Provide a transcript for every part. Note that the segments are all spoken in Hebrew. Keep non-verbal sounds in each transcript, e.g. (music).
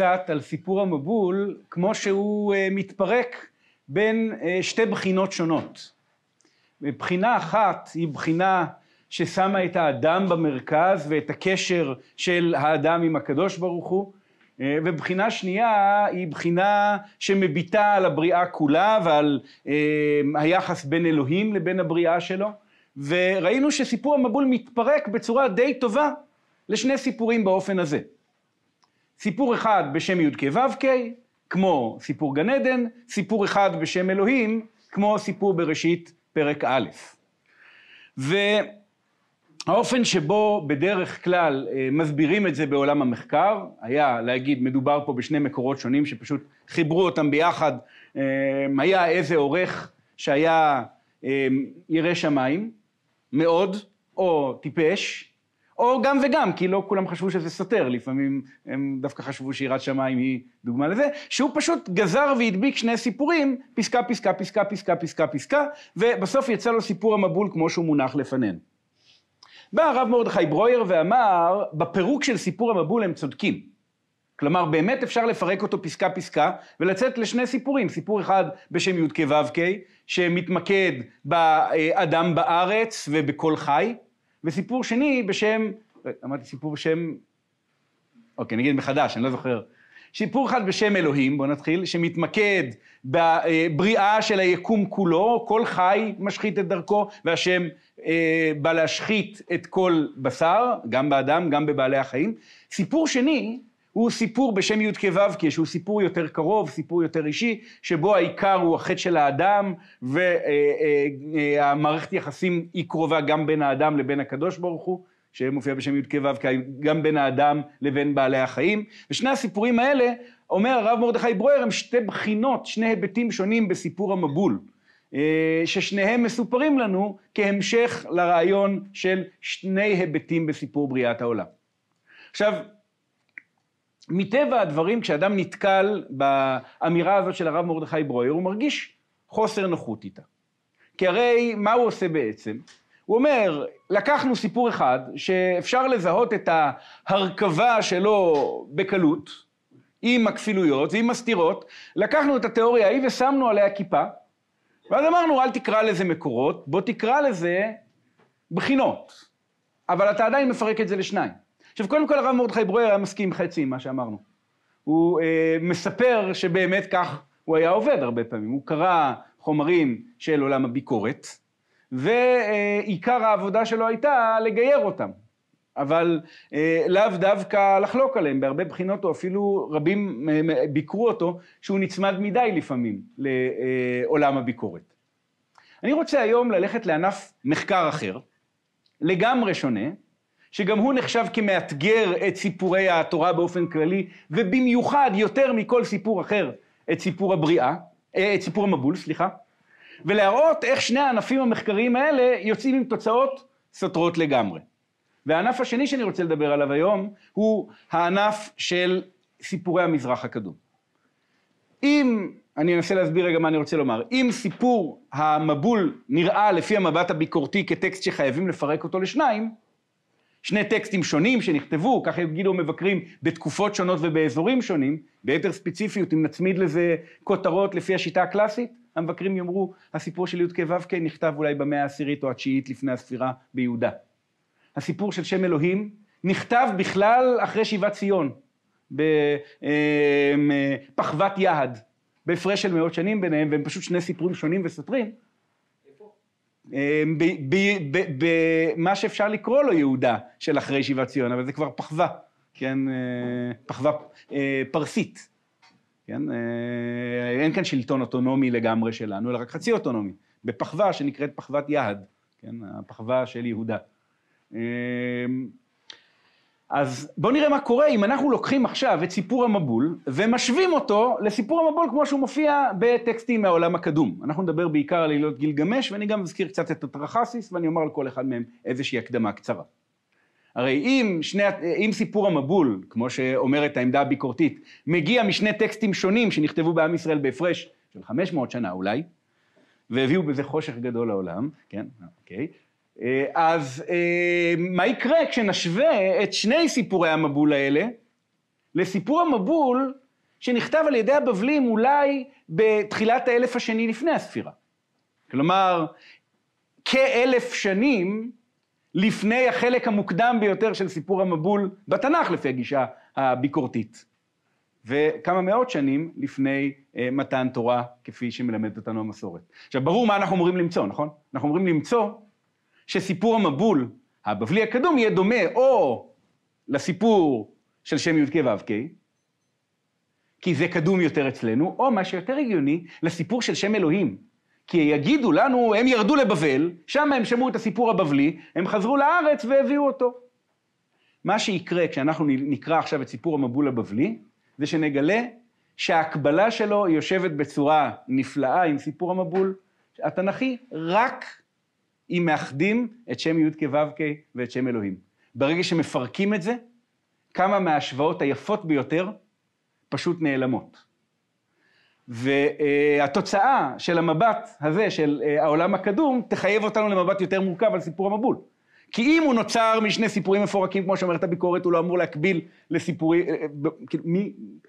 קצת על סיפור המבול כמו שהוא מתפרק בין שתי בחינות שונות. בחינה אחת היא בחינה ששמה את האדם במרכז ואת הקשר של האדם עם הקדוש ברוך הוא ובחינה שנייה היא בחינה שמביטה על הבריאה כולה ועל היחס בין אלוהים לבין הבריאה שלו וראינו שסיפור המבול מתפרק בצורה די טובה לשני סיפורים באופן הזה. סיפור אחד בשם י"ק ו"ק, כמו סיפור גן עדן, סיפור אחד בשם אלוהים, כמו סיפור בראשית פרק א'. והאופן שבו בדרך כלל מסבירים את זה בעולם המחקר, היה להגיד מדובר פה בשני מקורות שונים שפשוט חיברו אותם ביחד, היה איזה עורך שהיה ירא שמיים, מאוד, או טיפש, או גם וגם, כי לא כולם חשבו שזה סותר, לפעמים הם דווקא חשבו שיראת שמיים היא דוגמה לזה, שהוא פשוט גזר והדביק שני סיפורים, פסקה, פסקה, פסקה, פסקה, פסקה, פסקה, ובסוף יצא לו סיפור המבול כמו שהוא מונח לפנינו. בא הרב מרדכי ברויר ואמר, בפירוק של סיפור המבול הם צודקים. כלומר, באמת אפשר לפרק אותו פסקה פסקה ולצאת לשני סיפורים, סיפור אחד בשם י"ק ו"ק, שמתמקד באדם בארץ ובכל חי, וסיפור שני בשם, אמרתי סיפור בשם, אוקיי, נגיד מחדש, אני לא זוכר. סיפור אחד בשם אלוהים, בואו נתחיל, שמתמקד בבריאה של היקום כולו, כל חי משחית את דרכו, והשם אה, בא להשחית את כל בשר, גם באדם, גם בבעלי החיים. סיפור שני, הוא סיפור בשם י"ק ו"ק, שהוא סיפור יותר קרוב, סיפור יותר אישי, שבו העיקר הוא החטא של האדם, והמערכת יחסים היא קרובה גם בין האדם לבין הקדוש ברוך הוא, שמופיע בשם י"ק ו"ק, גם בין האדם לבין בעלי החיים. ושני הסיפורים האלה, אומר הרב מרדכי ברויר, הם שתי בחינות, שני היבטים שונים בסיפור המבול. ששניהם מסופרים לנו כהמשך לרעיון של שני היבטים בסיפור בריאת העולם. עכשיו, מטבע הדברים, כשאדם נתקל באמירה הזאת של הרב מרדכי ברויר, הוא מרגיש חוסר נוחות איתה. כי הרי מה הוא עושה בעצם? הוא אומר, לקחנו סיפור אחד שאפשר לזהות את ההרכבה שלו בקלות, עם הכפילויות ועם הסתירות, לקחנו את התיאוריה ההיא ושמנו עליה כיפה, ואז אמרנו, אל תקרא לזה מקורות, בוא תקרא לזה בחינות, אבל אתה עדיין מפרק את זה לשניים. עכשיו קודם כל הרב מרדכי ברויר היה מסכים חצי עם מה שאמרנו. הוא אה, מספר שבאמת כך הוא היה עובד הרבה פעמים, הוא קרא חומרים של עולם הביקורת, ועיקר העבודה שלו הייתה לגייר אותם, אבל אה, לאו דווקא לחלוק עליהם, בהרבה בחינות או אפילו רבים אה, ביקרו אותו שהוא נצמד מדי לפעמים לעולם הביקורת. אני רוצה היום ללכת לענף מחקר אחר, לגמרי שונה, שגם הוא נחשב כמאתגר את סיפורי התורה באופן כללי, ובמיוחד יותר מכל סיפור אחר את סיפור הבריאה, אה, את סיפור המבול, סליחה, ולהראות איך שני הענפים המחקריים האלה יוצאים עם תוצאות סותרות לגמרי. והענף השני שאני רוצה לדבר עליו היום הוא הענף של סיפורי המזרח הקדום. אם, אני אנסה להסביר רגע מה אני רוצה לומר, אם סיפור המבול נראה לפי המבט הביקורתי כטקסט שחייבים לפרק אותו לשניים, שני טקסטים שונים שנכתבו, ככה יגידו מבקרים, בתקופות שונות ובאזורים שונים, ביתר ספציפיות, אם נצמיד לזה כותרות לפי השיטה הקלאסית, המבקרים יאמרו, הסיפור של י"ק ו"ק נכתב אולי במאה העשירית או התשיעית לפני הספירה ביהודה. הסיפור של שם אלוהים נכתב בכלל אחרי שיבת ציון, בפחוות יהד, בהפרש של מאות שנים ביניהם, והם פשוט שני סיפורים שונים וסותרים, במה שאפשר לקרוא לו יהודה של אחרי שיבת ציון, אבל זה כבר פחווה, כן, אה, פחווה אה, פרסית, כן, אה, אין כאן שלטון אוטונומי לגמרי שלנו, אלא רק חצי אוטונומי, בפחווה שנקראת פחוות יהד, כן, הפחווה של יהודה. אז בואו נראה מה קורה אם אנחנו לוקחים עכשיו את סיפור המבול ומשווים אותו לסיפור המבול כמו שהוא מופיע בטקסטים מהעולם הקדום. אנחנו נדבר בעיקר על עלילות גילגמש ואני גם אזכיר קצת את הטרחסיס ואני אומר על כל אחד מהם איזושהי הקדמה קצרה. הרי אם, שני, אם סיפור המבול, כמו שאומרת העמדה הביקורתית, מגיע משני טקסטים שונים שנכתבו בעם ישראל בהפרש של 500 שנה אולי, והביאו בזה חושך גדול לעולם, כן, אוקיי, אז אה, מה יקרה כשנשווה את שני סיפורי המבול האלה לסיפור המבול שנכתב על ידי הבבלים אולי בתחילת האלף השני לפני הספירה. כלומר, כאלף שנים לפני החלק המוקדם ביותר של סיפור המבול בתנ"ך לפי הגישה הביקורתית. וכמה מאות שנים לפני אה, מתן תורה כפי שמלמדת אותנו המסורת. עכשיו ברור מה אנחנו אמורים למצוא, נכון? אנחנו אמורים למצוא שסיפור המבול הבבלי הקדום יהיה דומה או לסיפור של שם י"ק ו"ק, כי זה קדום יותר אצלנו, או מה שיותר הגיוני, לסיפור של שם אלוהים. כי יגידו לנו, הם ירדו לבבל, שם הם שמעו את הסיפור הבבלי, הם חזרו לארץ והביאו אותו. מה שיקרה כשאנחנו נקרא עכשיו את סיפור המבול הבבלי, זה שנגלה שההקבלה שלו יושבת בצורה נפלאה עם סיפור המבול התנ"כי, רק אם מאחדים את שם י"ק ו"ק ואת שם אלוהים. ברגע שמפרקים את זה, כמה מההשוואות היפות ביותר פשוט נעלמות. והתוצאה של המבט הזה, של אה, העולם הקדום, תחייב אותנו למבט יותר מורכב על סיפור המבול. כי אם הוא נוצר משני סיפורים מפורקים, כמו שאומרת הביקורת, הוא לא אמור להקביל לסיפורים, אה, אה, כאילו,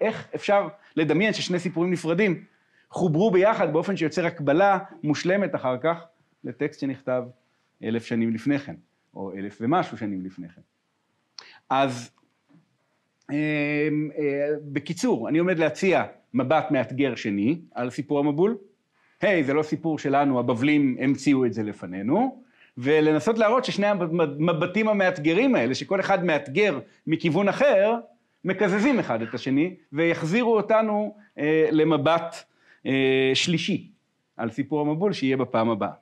איך אפשר לדמיין ששני סיפורים נפרדים חוברו ביחד באופן שיוצר הקבלה מושלמת אחר כך לטקסט שנכתב אלף שנים לפני כן, או אלף ומשהו שנים לפני כן. אז אה, בקיצור, אני עומד להציע מבט מאתגר שני על סיפור המבול. היי, hey, זה לא סיפור שלנו, הבבלים המציאו את זה לפנינו. ולנסות להראות ששני המבטים המאתגרים האלה, שכל אחד מאתגר מכיוון אחר, מקזזים אחד את השני ויחזירו אותנו אה, למבט אה, שלישי על סיפור המבול שיהיה בפעם הבאה.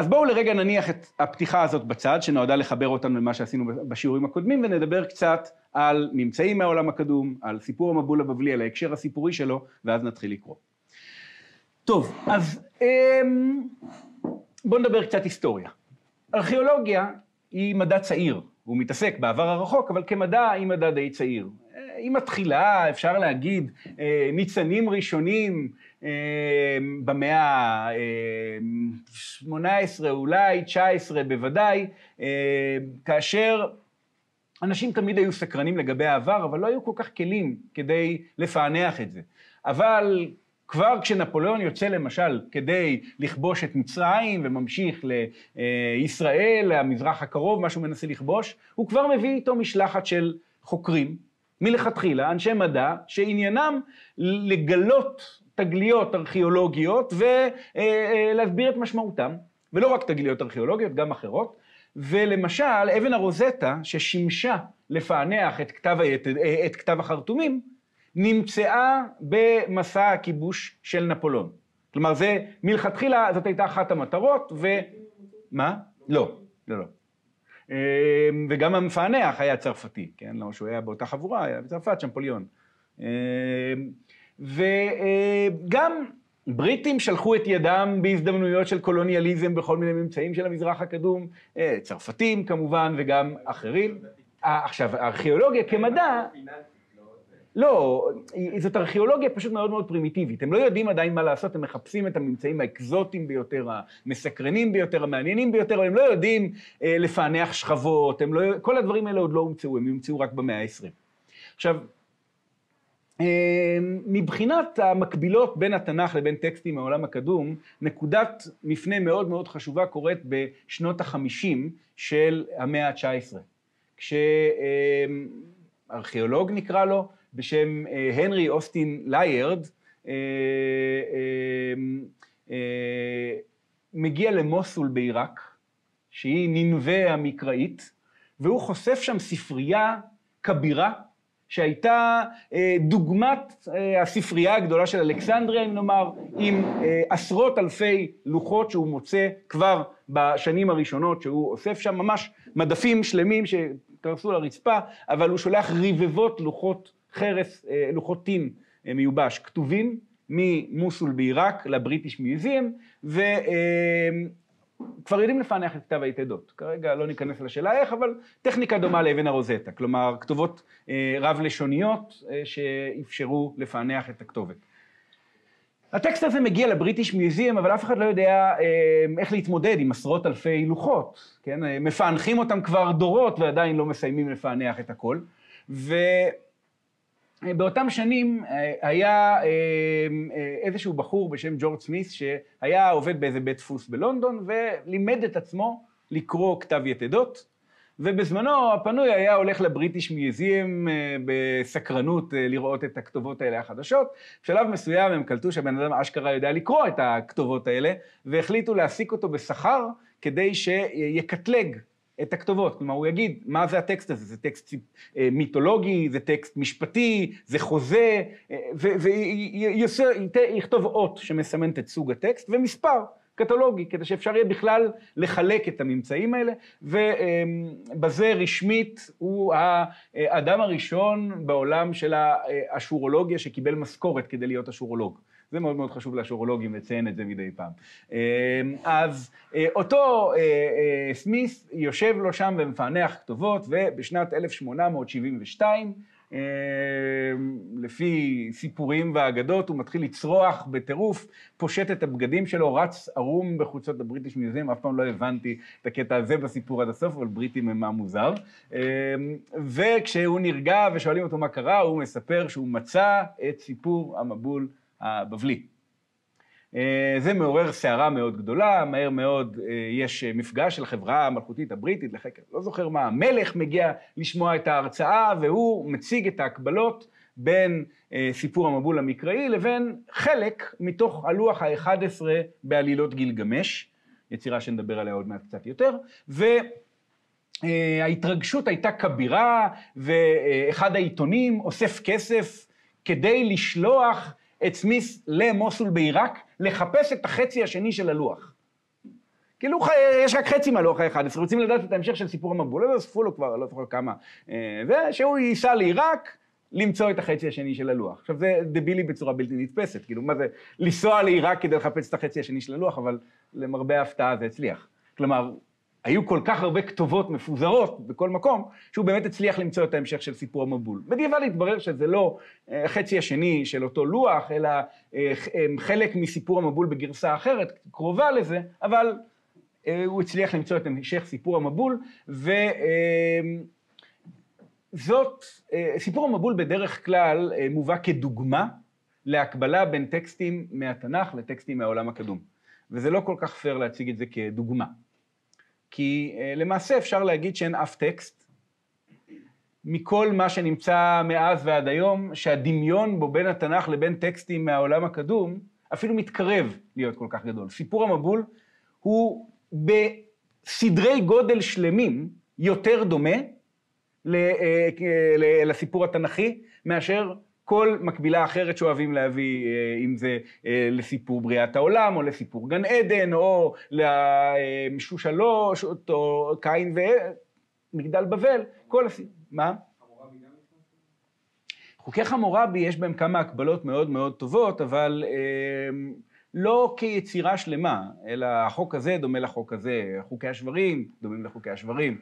אז בואו לרגע נניח את הפתיחה הזאת בצד, שנועדה לחבר אותנו למה שעשינו בשיעורים הקודמים, ונדבר קצת על ממצאים מהעולם הקדום, על סיפור המבול הבבלי, על ההקשר הסיפורי שלו, ואז נתחיל לקרוא. טוב, אז... אה, בואו נדבר קצת היסטוריה. ארכיאולוגיה היא מדע צעיר, הוא מתעסק בעבר הרחוק, אבל כמדע היא מדע די צעיר. היא מתחילה, אפשר להגיד, אה, ניצנים ראשונים אה, במאה ה-18, אולי 19 בוודאי, אה, כאשר אנשים תמיד היו סקרנים לגבי העבר, אבל לא היו כל כך כלים כדי לפענח את זה. אבל כבר כשנפוליאון יוצא למשל כדי לכבוש את מצרים וממשיך לישראל, למזרח הקרוב, מה שהוא מנסה לכבוש, הוא כבר מביא איתו משלחת של חוקרים, מלכתחילה, אנשי מדע, שעניינם לגלות תגליות ארכיאולוגיות ולהסביר את משמעותם, ולא רק תגליות ארכיאולוגיות, גם אחרות. ולמשל, אבן הרוזטה, ששימשה לפענח את כתב, את כתב החרטומים, נמצאה במסע הכיבוש של נפוליאון. כלומר, זה מלכתחילה, זאת הייתה אחת המטרות, ו... מה? לא, לא, לא. אמ, וגם המפענח היה צרפתי, כן? למה שהוא היה באותה חבורה, היה בצרפת, שמפוליון. אמ, וגם בריטים שלחו את ידם בהזדמנויות של קולוניאליזם בכל מיני ממצאים של המזרח הקדום, אה, צרפתים כמובן וגם אחרים. אה, עכשיו, הארכיאולוגיה כמדע... לא, זאת ארכיאולוגיה פשוט מאוד מאוד פרימיטיבית. הם לא יודעים עדיין מה לעשות, הם מחפשים את הממצאים האקזוטיים ביותר, המסקרנים ביותר, המעניינים ביותר, אבל הם לא יודעים אה, לפענח שכבות, לא, כל הדברים האלה עוד לא הומצאו, הם יומצאו רק במאה ה-20. עכשיו, אה, מבחינת המקבילות בין התנ"ך לבין טקסטים מהעולם הקדום, נקודת מפנה מאוד מאוד חשובה קורית בשנות החמישים של המאה ה-19. כשארכיאולוג נקרא לו, בשם אה, הנרי אוסטין ליירד, אה, אה, מגיע למוסול בעיראק, שהיא ננבה המקראית, והוא חושף שם ספרייה כבירה, שהייתה דוגמת הספרייה הגדולה של אלכסנדריה, אם נאמר, עם עשרות אלפי לוחות שהוא מוצא כבר בשנים הראשונות שהוא אוסף שם, ממש מדפים שלמים שקרסו לרצפה, אבל הוא שולח רבבות לוחות חרס אה, לוחות טין אה, מיובש כתובים ממוסול בעיראק לבריטיש מיוזיאם, וכבר אה, יודעים לפענח את כתב היתדות. כרגע לא ניכנס לשאלה איך, אבל טכניקה דומה לאבן הרוזטה, כלומר כתובות רב-לשוניות שאפשרו לפענח את הכתובת. הטקסט הזה מגיע לבריטיש מיוזיאם, אבל אף אחד לא יודע איך להתמודד עם עשרות אלפי לוחות, כן? מפענחים אותם כבר דורות ועדיין לא מסיימים לפענח את הכל. ו... באותם שנים היה איזשהו בחור בשם ג'ורג' סמית' שהיה עובד באיזה בית דפוס בלונדון ולימד את עצמו לקרוא כתב יתדות. ובזמנו הפנוי היה הולך לבריטיש מיוזיאם בסקרנות לראות את הכתובות האלה החדשות. בשלב מסוים הם קלטו שהבן אדם אשכרה יודע לקרוא את הכתובות האלה, והחליטו להעסיק אותו בשכר כדי שיקטלג את הכתובות. כלומר, הוא יגיד מה זה הטקסט הזה, זה טקסט מיתולוגי, זה טקסט משפטי, זה חוזה, ויכתוב אות שמסמנת את סוג הטקסט ומספר. קטלוגי, כדי שאפשר יהיה בכלל לחלק את הממצאים האלה, ובזה רשמית הוא האדם הראשון בעולם של האשורולוגיה שקיבל משכורת כדי להיות אשורולוג. זה מאוד מאוד חשוב לאשורולוגים לציין את זה מדי פעם. אז אותו סמית' יושב לו שם ומפענח כתובות, ובשנת 1872, לפי סיפורים ואגדות, הוא מתחיל לצרוח בטירוף, פושט את הבגדים שלו, רץ ערום בחוצות הבריטיש מיוזיאם, אף פעם לא הבנתי את הקטע הזה בסיפור עד הסוף, אבל בריטים הם מה מוזר. וכשהוא נרגע ושואלים אותו מה קרה, הוא מספר שהוא מצא את סיפור המבול הבבלי. זה מעורר סערה מאוד גדולה, מהר מאוד יש מפגש של חברה המלכותית הבריטית לחקר, לא זוכר מה, המלך מגיע לשמוע את ההרצאה והוא מציג את ההקבלות בין סיפור המבול המקראי לבין חלק מתוך הלוח ה-11 בעלילות גילגמש, יצירה שנדבר עליה עוד מעט קצת יותר, וההתרגשות הייתה כבירה ואחד העיתונים אוסף כסף כדי לשלוח את סמית' למוסול בעיראק, לחפש את החצי השני של הלוח. כאילו יש רק חצי מהלוח ה-11, רוצים לדעת את ההמשך של סיפור המבול, אז אספו לו כבר, לא זוכר כמה, ושהוא ייסע לעיראק, למצוא את החצי השני של הלוח. עכשיו זה דבילי בצורה בלתי נתפסת, כאילו מה זה לנסוע לעיראק כדי לחפש את החצי השני של הלוח, אבל למרבה ההפתעה זה הצליח. כלומר, היו כל כך הרבה כתובות מפוזרות בכל מקום, שהוא באמת הצליח למצוא את ההמשך של סיפור המבול. בדיעבד התברר שזה לא החצי השני של אותו לוח, אלא חלק מסיפור המבול בגרסה אחרת, קרובה לזה, אבל הוא הצליח למצוא את המשך סיפור המבול, וזאת, סיפור המבול בדרך כלל מובא כדוגמה להקבלה בין טקסטים מהתנ"ך לטקסטים מהעולם הקדום. וזה לא כל כך פייר להציג את זה כדוגמה. כי למעשה אפשר להגיד שאין אף טקסט מכל מה שנמצא מאז ועד היום, שהדמיון בו בין התנ"ך לבין טקסטים מהעולם הקדום, אפילו מתקרב להיות כל כך גדול. סיפור המבול הוא בסדרי גודל שלמים יותר דומה לסיפור התנ"כי, מאשר כל מקבילה אחרת שאוהבים להביא, אם זה לסיפור בריאת העולם, או לסיפור גן עדן, או לשושלות, או קין ומגדל בבל, כל הסיפור. מה? חוקי חמורבי יש בהם כמה הקבלות מאוד מאוד טובות, אבל לא כיצירה שלמה, אלא החוק הזה דומה לחוק הזה, חוקי השברים דומים לחוקי השברים.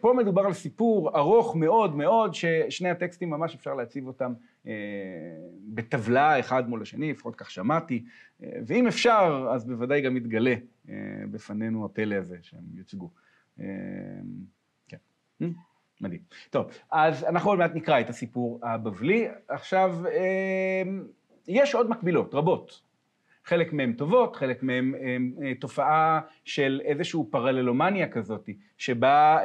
פה מדובר על סיפור ארוך מאוד מאוד, ששני הטקסטים ממש אפשר להציב אותם בטבלה אחד מול השני, לפחות כך שמעתי, ואם אפשר, אז בוודאי גם יתגלה בפנינו הפלא הזה שהם יוצגו. כן, מדהים. טוב, אז אנחנו עוד מעט נקרא את הסיפור הבבלי. עכשיו, יש עוד מקבילות, רבות. חלק מהן טובות, חלק מהן תופעה של איזושהי פרללומניה כזאת, שבה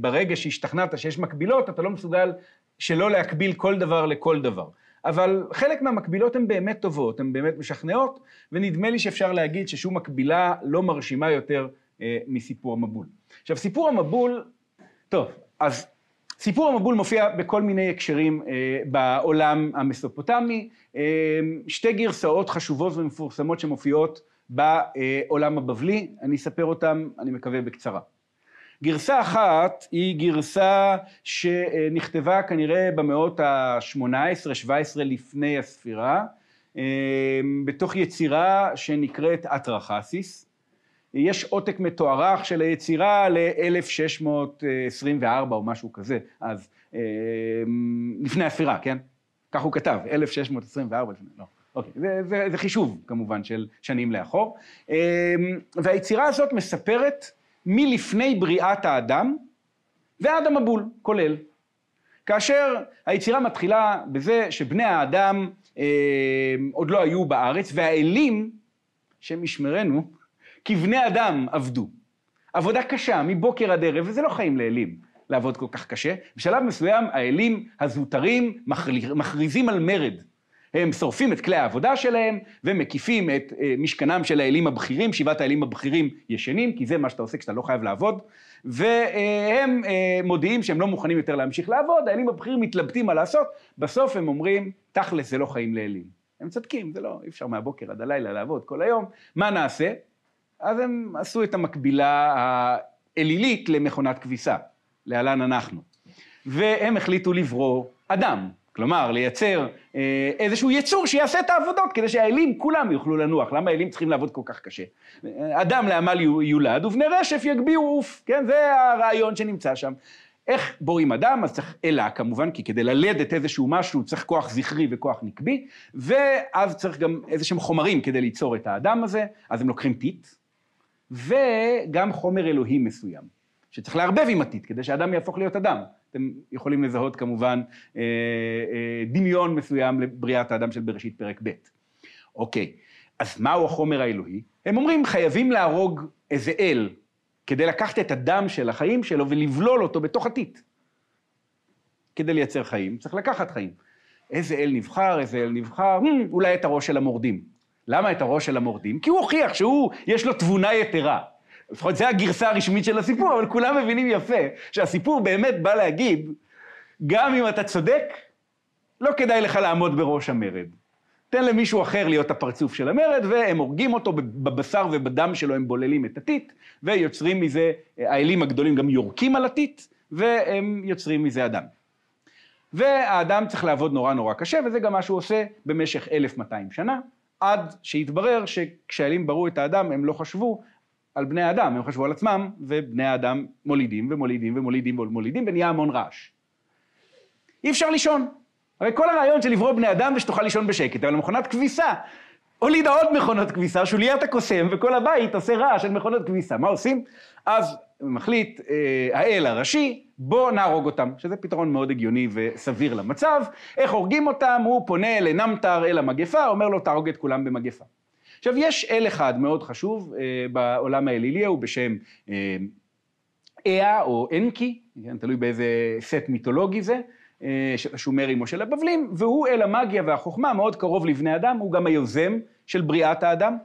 ברגע שהשתכנעת שיש מקבילות, אתה לא מסוגל שלא להקביל כל דבר לכל דבר. אבל חלק מהמקבילות הן באמת טובות, הן באמת משכנעות, ונדמה לי שאפשר להגיד ששום מקבילה לא מרשימה יותר מסיפור המבול. עכשיו, סיפור המבול, טוב, אז סיפור המבול מופיע בכל מיני הקשרים בעולם המסופוטמי, שתי גרסאות חשובות ומפורסמות שמופיעות בעולם הבבלי, אני אספר אותן, אני מקווה, בקצרה. גרסה אחת היא גרסה שנכתבה כנראה במאות ה-18-17 לפני הספירה, בתוך יצירה שנקראת אטרחסיס. יש עותק מתוארך של היצירה ל-1624 או משהו כזה, אז לפני הספירה, כן? כך הוא כתב, 1624, לא, אוקיי, זה, זה, זה חישוב כמובן של שנים לאחור. והיצירה הזאת מספרת מלפני בריאת האדם ועד המבול, כולל. כאשר היצירה מתחילה בזה שבני האדם אה, עוד לא היו בארץ, והאלים, השם ישמרנו, (laughs) כבני אדם עבדו. עבודה קשה, מבוקר עד ערב, וזה לא חיים לאלים, לעבוד כל כך קשה. בשלב מסוים האלים הזוטרים מכריזים על מרד. הם שורפים את כלי העבודה שלהם ומקיפים את אה, משכנם של האלים הבכירים, שבעת האלים הבכירים ישנים, כי זה מה שאתה עושה כשאתה לא חייב לעבוד, והם אה, מודיעים שהם לא מוכנים יותר להמשיך לעבוד, האלים הבכירים מתלבטים מה לעשות, בסוף הם אומרים, תכלס זה לא חיים לאלים. הם צודקים, זה לא, אי אפשר מהבוקר עד הלילה לעבוד כל היום, מה נעשה? אז הם עשו את המקבילה האלילית למכונת כביסה, להלן אנחנו. והם החליטו לברוא אדם, כלומר, לייצר אה, איזשהו יצור שיעשה את העבודות, כדי שהאלים כולם יוכלו לנוח. למה האלים צריכים לעבוד כל כך קשה? אדם לעמל יולד, ובני רשף יגביהו עוף, כן? זה הרעיון שנמצא שם. איך בורים אדם? אז צריך אלה כמובן, כי כדי ללדת איזשהו משהו צריך כוח זכרי וכוח נקבי, ואז צריך גם איזה שהם חומרים כדי ליצור את האדם הזה, אז הם לוקחים טיט, וגם חומר אלוהי מסוים, שצריך לערבב עם הטיט, כדי שאדם יהפוך להיות אדם. אתם יכולים לזהות כמובן אה, אה, דמיון מסוים לבריאת האדם של בראשית פרק ב'. אוקיי, אז מהו החומר האלוהי? הם אומרים חייבים להרוג איזה אל כדי לקחת את הדם של החיים שלו ולבלול אותו בתוך הטיט. כדי לייצר חיים, צריך לקחת חיים. איזה אל נבחר, איזה אל נבחר, hmm, אולי את הראש של המורדים. למה את הראש של המורדים? כי הוא הוכיח שהוא, יש לו תבונה יתרה. לפחות זו הגרסה הרשמית של הסיפור, אבל כולם מבינים יפה שהסיפור באמת בא להגיד, גם אם אתה צודק, לא כדאי לך לעמוד בראש המרד. תן למישהו אחר להיות הפרצוף של המרד, והם הורגים אותו בבשר ובדם שלו, הם בוללים את הטיט, ויוצרים מזה, האלים הגדולים גם יורקים על הטיט, והם יוצרים מזה אדם. והאדם צריך לעבוד נורא נורא קשה, וזה גם מה שהוא עושה במשך 1,200 שנה, עד שהתברר שכשהאלים בראו את האדם, הם לא חשבו על בני האדם, הם חשבו על עצמם, ובני האדם מולידים ומולידים ומולידים ומולידים, ונהיה המון רעש. אי אפשר לישון. הרי כל הרעיון של לברוא בני אדם זה שתוכל לישון בשקט, אבל מכונת כביסה הולידה עוד מכונות כביסה, שוליית הקוסם, וכל הבית עושה רעש של מכונות כביסה. מה עושים? אז מחליט אה, האל הראשי, בוא נהרוג אותם, שזה פתרון מאוד הגיוני וסביר למצב. איך הורגים אותם? הוא פונה לנמטר, אל המגפה, אומר לו, תהרוג את כולם במגפה. עכשיו, יש אל אחד מאוד חשוב אה, בעולם האלילי הוא בשם אה, או אנקי, כן, תלוי באיזה סט מיתולוגי זה, אה, של השומרים או של הבבלים, והוא אל המאגיה והחוכמה, מאוד קרוב לבני אדם, הוא גם היוזם של בריאת האדם.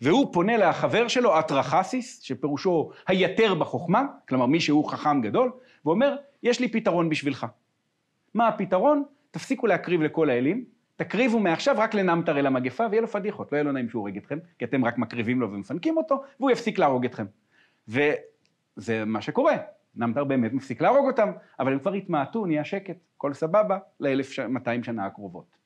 והוא פונה לחבר שלו, אטרחסיס, שפירושו היתר בחוכמה, כלומר מי שהוא חכם גדול, ואומר, יש לי פתרון בשבילך. מה הפתרון? תפסיקו להקריב לכל האלים, תקריבו מעכשיו רק לנמטר אל המגפה, ויהיה לו פדיחות, לא יהיה לו נעים שהוא הורג אתכם, כי אתם רק מקריבים לו ומפנקים אותו, והוא יפסיק להרוג אתכם. וזה מה שקורה, נמטר באמת מפסיק להרוג אותם, אבל הם כבר התמעטו, נהיה שקט, הכל סבבה, ל-1200 שנה הקרובות.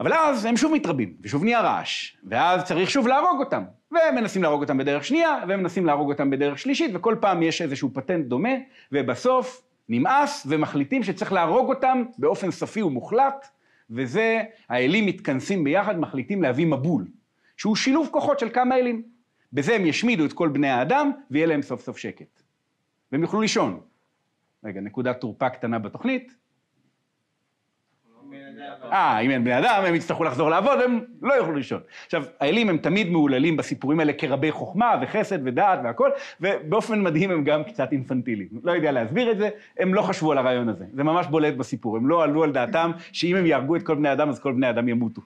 אבל אז הם שוב מתרבים, ושוב נהיה רעש, ואז צריך שוב להרוג אותם. והם מנסים להרוג אותם בדרך שנייה, והם מנסים להרוג אותם בדרך שלישית, וכל פעם יש איזשהו פטנט דומה, ובסוף נמאס, ומחליטים שצריך להרוג אותם באופן סופי ומוחלט, וזה, האלים מתכנסים ביחד, מחליטים להביא מבול, שהוא שילוב כוחות של כמה אלים. בזה הם ישמידו את כל בני האדם, ויהיה להם סוף סוף שקט. והם יוכלו לישון. רגע, נקודת תורפה קטנה בתוכנית. אה, אם אין בני אדם, הם יצטרכו לחזור לעבוד, הם לא יוכלו לישון. עכשיו, האלים הם תמיד מהוללים בסיפורים האלה כרבי חוכמה וחסד ודעת והכל, ובאופן מדהים הם גם קצת אינפנטיליים. לא יודע להסביר את זה, הם לא חשבו על הרעיון הזה. זה ממש בולט בסיפור, הם לא עלו על דעתם שאם הם יהרגו את כל בני אדם, אז כל בני אדם ימותו.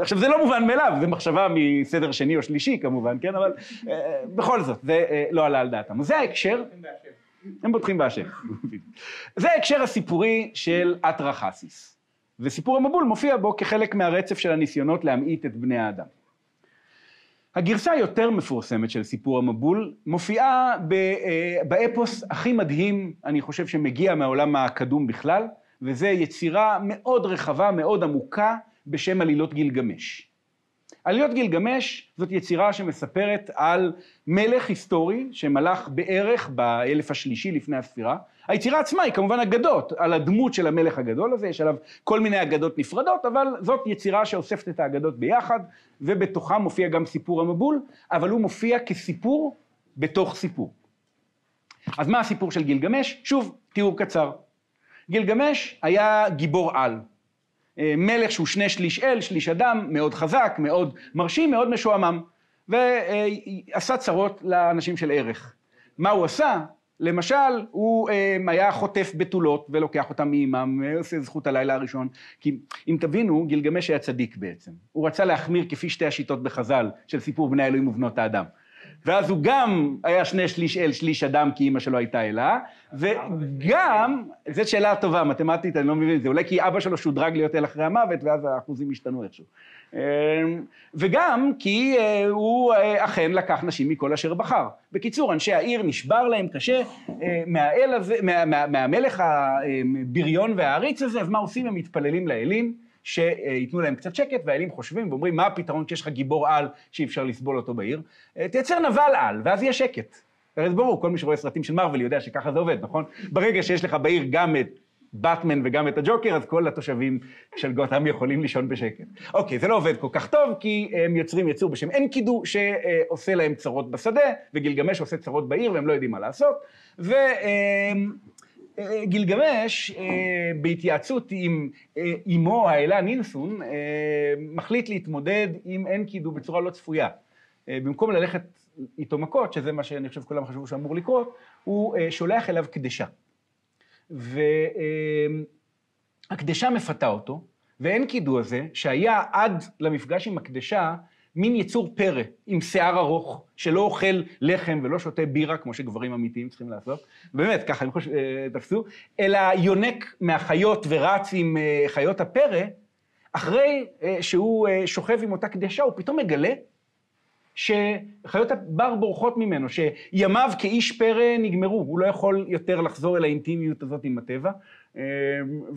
עכשיו, זה לא מובן מאליו, זו מחשבה מסדר שני או שלישי כמובן, כן? אבל אה, בכל זאת, זה אה, לא עלה על דעתם. זה ההקשר. הם בוטחים בהשם. (laughs) זה ההקשר הסיפורי של אטרחסיס. וסיפור המבול מופיע בו כחלק מהרצף של הניסיונות להמעיט את בני האדם. הגרסה היותר מפורסמת של סיפור המבול מופיעה אה, באפוס הכי מדהים, אני חושב, שמגיע מהעולם הקדום בכלל, וזה יצירה מאוד רחבה, מאוד עמוקה, בשם עלילות גילגמש. עלילות גילגמש זאת יצירה שמספרת על מלך היסטורי שמלך בערך באלף השלישי לפני הספירה. היצירה עצמה היא כמובן אגדות על הדמות של המלך הגדול הזה, יש עליו כל מיני אגדות נפרדות, אבל זאת יצירה שאוספת את האגדות ביחד, ובתוכה מופיע גם סיפור המבול, אבל הוא מופיע כסיפור בתוך סיפור. אז מה הסיפור של גילגמש? שוב, תיאור קצר. גילגמש היה גיבור על. אה, מלך שהוא שני שליש אל, שליש אדם, מאוד חזק, מאוד מרשים, מאוד משועמם. ועשה צרות לאנשים של ערך. מה הוא עשה? למשל, הוא אה, היה חוטף בתולות ולוקח אותם מאימם, עושה זכות הלילה הראשון. כי אם תבינו, גילגמש היה צדיק בעצם. הוא רצה להחמיר כפי שתי השיטות בחז"ל של סיפור בני האלוהים ובנות האדם. ואז הוא גם היה שני שליש אל, שליש אדם, כי אימא שלו הייתה אלה, וגם, זו שאלה טובה, מתמטית, אני לא מבין את זה, אולי כי אבא שלו שודרג להיות אל אחרי המוות, ואז האחוזים השתנו איכשהו. אמ, וגם כי אה, הוא אה, אכן לקח נשים מכל אשר בחר. בקיצור, אנשי העיר נשבר להם קשה אה, מהאל הזה, מה, מה, מהמלך הבריון והעריץ הזה, אז מה עושים? הם מתפללים לאלים. שייתנו להם קצת שקט, והאלים חושבים ואומרים, מה הפתרון כשיש לך גיבור על שאי אפשר לסבול אותו בעיר? תייצר נבל על, ואז יהיה שקט. הרי זה ברור, כל מי שרואה סרטים של מארוול יודע שככה זה עובד, נכון? ברגע שיש לך בעיר גם את באטמן וגם את הג'וקר, אז כל התושבים של גותם יכולים לישון בשקט. אוקיי, זה לא עובד כל כך טוב, כי הם יוצרים יצור בשם אנקידו, שעושה להם צרות בשדה, וגילגמש עושה צרות בעיר, והם לא יודעים מה לעשות. וגילגמש, בהתייעצות עם אמו האלה נינסון, מחליט להתמודד עם אנקידו בצורה לא צפויה. במקום ללכת איתו מכות, שזה מה שאני חושב כולם חשבו שאמור לקרות, הוא שולח אליו קדשה. והקדשה מפתה אותו, ואין קידו הזה, שהיה עד למפגש עם הקדשה מין יצור פרא עם שיער ארוך, שלא אוכל לחם ולא שותה בירה, כמו שגברים אמיתיים צריכים לעשות, באמת, ככה הם חושב, אה, תפסו, אלא יונק מהחיות ורץ עם אה, חיות הפרא, אחרי אה, שהוא שוכב עם אותה קדשה, הוא פתאום מגלה שחיות הבר בורחות ממנו, שימיו כאיש פרא נגמרו, הוא לא יכול יותר לחזור אל האינטימיות הזאת עם הטבע. אמ,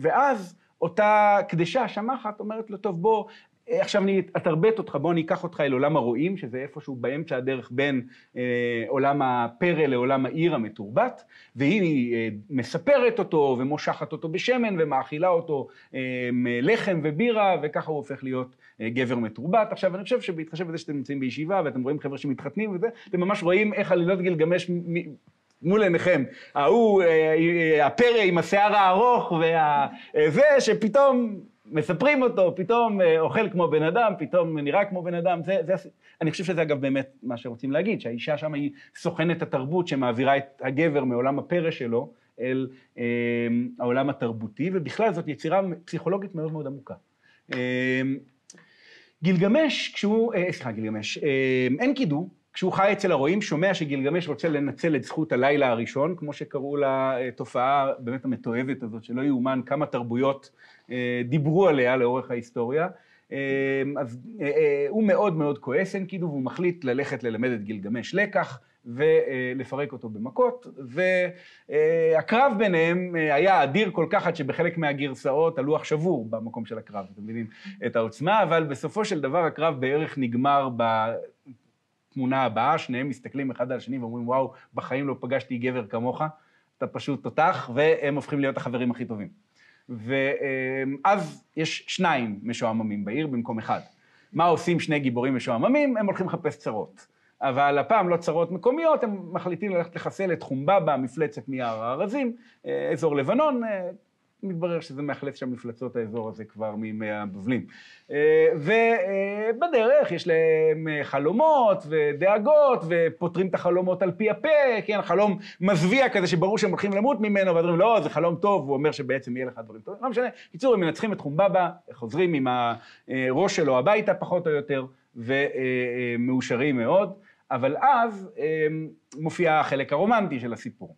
ואז אותה קדשה, שמחת, אומרת לו, טוב, בוא, עכשיו אני אתרבט אותך, בוא אני אקח אותך אל עולם הרועים, שזה איפשהו באמצע הדרך בין אה, עולם הפרא לעולם העיר המתורבת, והיא אה, מספרת אותו ומושכת אותו בשמן ומאכילה אותו אה, לחם ובירה, וככה הוא הופך להיות אה, גבר מתורבת. עכשיו, אני חושב שבהתחשב בזה שאתם נמצאים בישיבה ואתם רואים חבר'ה שמתחתנים וזה, אתם ממש רואים איך עלילות גילגמש מול עיניכם. ההוא, אה, אה, הפרא עם השיער הארוך וזה, שפתאום מספרים אותו, פתאום אוכל כמו בן אדם, פתאום נראה כמו בן אדם, זה, זה, אני חושב שזה אגב באמת מה שרוצים להגיד, שהאישה שם היא סוכנת התרבות שמעבירה את הגבר מעולם הפרא שלו אל אה, העולם התרבותי, ובכלל זאת יצירה פסיכולוגית מאוד מאוד עמוקה. אה, גילגמש, כשהוא, אה, סליחה, גילגמש, אה, אין קידו, כשהוא חי אצל הרועים, שומע שגילגמש רוצה לנצל את זכות הלילה הראשון, כמו שקראו לתופעה אה, באמת המתועבת הזאת, שלא יאומן כמה תרבויות דיברו עליה לאורך ההיסטוריה. אז הוא מאוד מאוד כועס אין קידו, והוא מחליט ללכת ללמד את גילגמש לקח. ולפרק אותו במכות, והקרב ביניהם היה אדיר כל כך עד שבחלק מהגרסאות הלוח שבור במקום של הקרב, אתם מבינים את העוצמה, אבל בסופו של דבר הקרב בערך נגמר בתמונה הבאה, שניהם מסתכלים אחד על השני ואומרים, וואו, בחיים לא פגשתי גבר כמוך, אתה פשוט תותח, והם הופכים להיות החברים הכי טובים. ואז יש שניים משועממים בעיר במקום אחד. מה עושים שני גיבורים משועממים? הם הולכים לחפש צרות. אבל הפעם לא צרות מקומיות, הם מחליטים ללכת לחסל את חומבבא, מפלצת מיער הארזים, אה, אזור לבנון, אה, מתברר שזה מאכלס שם מפלצות האזור הזה כבר מימי הבבלים. אה, ובדרך יש להם חלומות ודאגות, ופותרים את החלומות על פי הפה, כן, חלום מזוויע כזה שברור שהם הולכים למות ממנו, ואומרים, לא, זה חלום טוב, הוא אומר שבעצם יהיה לך דברים טובים, לא משנה. בקיצור, הם מנצחים את חומבבא, חוזרים עם הראש שלו הביתה פחות או יותר, ומאושרים מאוד. אבל אז אמ, מופיע החלק הרומנטי של הסיפור.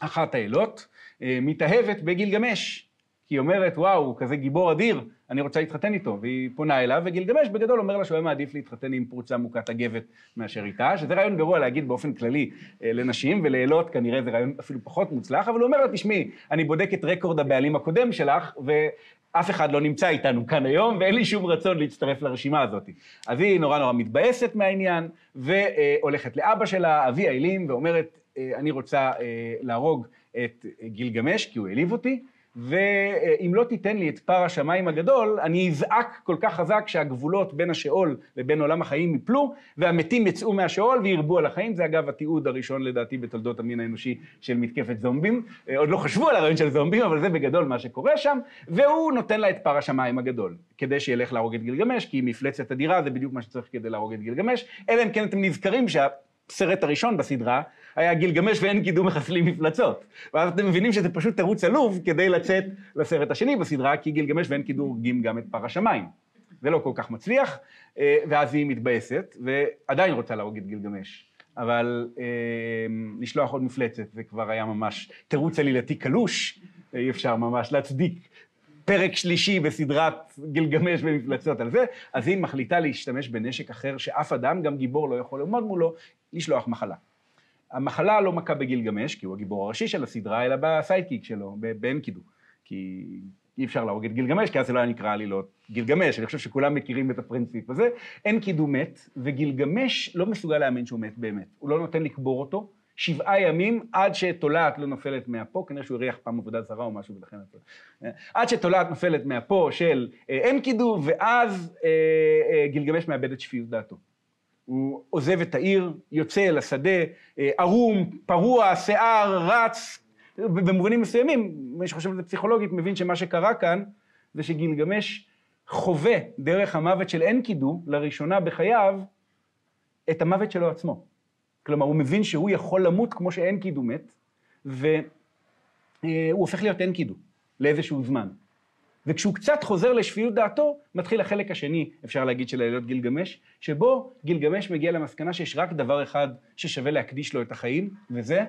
אחת האלות אה, מתאהבת בגילגמש, כי היא אומרת, וואו, הוא כזה גיבור אדיר, אני רוצה להתחתן איתו, והיא פונה אליו, וגילגמש בגדול אומר לה שהוא היה מעדיף להתחתן עם פרוצה מוכת הגבת מאשר איתה, שזה רעיון גרוע להגיד באופן כללי אה, לנשים, ולאלות כנראה זה רעיון אפילו פחות מוצלח, אבל הוא אומר לה, תשמעי, אני בודק את רקורד הבעלים הקודם שלך, אף אחד לא נמצא איתנו כאן היום, ואין לי שום רצון להצטרף לרשימה הזאת. אז היא נורא נורא מתבאסת מהעניין, והולכת לאבא שלה, אבי האלים, ואומרת, אני רוצה אה, להרוג את גילגמש, כי הוא העליב אותי, ואם לא תיתן לי את פר השמיים הגדול, אני אזעק כל כך חזק שהגבולות בין השאול לבין עולם החיים יפלו, והמתים יצאו מהשאול וירבו על החיים. זה אגב התיעוד הראשון לדעתי בתולדות המין האנושי של מתקפת זומבים. אה, עוד לא חשבו על הרעיון של זומבים, אבל זה בגדול מה שקורה שם, והוא נותן לה את פר השמיים הגדול, כדי שילך להרוג את גילגמש, כי מפלצת אדירה זה בדיוק מה שצריך כדי להרוג את גילגמש, אלא אם כן אתם נזכרים שה... הסרט הראשון בסדרה היה גילגמש ואין קידום מחסלים מפלצות. ואז אתם מבינים שזה פשוט תירוץ עלוב כדי לצאת לסרט השני בסדרה, כי גילגמש ואין קידום הורגים גם את פר השמיים. זה לא כל כך מצליח, אה, ואז היא מתבאסת, ועדיין רוצה להרוג את גילגמש. אבל אה, לשלוח עוד מפלצת זה כבר היה ממש תירוץ עלילתי קלוש, אי אפשר ממש להצדיק פרק שלישי בסדרת גילגמש ומפלצות על זה, אז היא מחליטה להשתמש בנשק אחר שאף אדם, גם גיבור, לא יכול לעמוד מולו, לשלוח מחלה. המחלה לא מכה בגילגמש, כי הוא הגיבור הראשי של הסדרה, אלא בסיידקיק שלו, באנקידו. כי אי אפשר להרוג את גילגמש, כי אז זה לא היה נקרא עלילות גילגמש, אני חושב שכולם מכירים את הפרינציפ הזה. אנקידו מת, וגילגמש לא מסוגל להאמין שהוא מת באמת. הוא לא נותן לקבור אותו, שבעה ימים עד שתולעת לא נופלת מהפו, כנראה שהוא הריח פעם עבודה זרה או משהו ולכן... עד שתולעת נופלת מהפו של אנקידו, ואז אה, אה, גילגמש מאבד את שפיות דעתו. הוא עוזב את העיר, יוצא אל השדה, אה, ערום, פרוע, שיער, רץ, במובנים מסוימים, מי שחושב על זה פסיכולוגית מבין שמה שקרה כאן זה שגילגמש חווה דרך המוות של אנקידו לראשונה בחייו את המוות שלו עצמו. כלומר, הוא מבין שהוא יכול למות כמו שאנקידו מת, והוא הופך להיות אנקידו לאיזשהו זמן. וכשהוא קצת חוזר לשפיות דעתו, מתחיל החלק השני, אפשר להגיד, של עלילות גילגמש, שבו גילגמש מגיע למסקנה שיש רק דבר אחד ששווה להקדיש לו את החיים, וזה?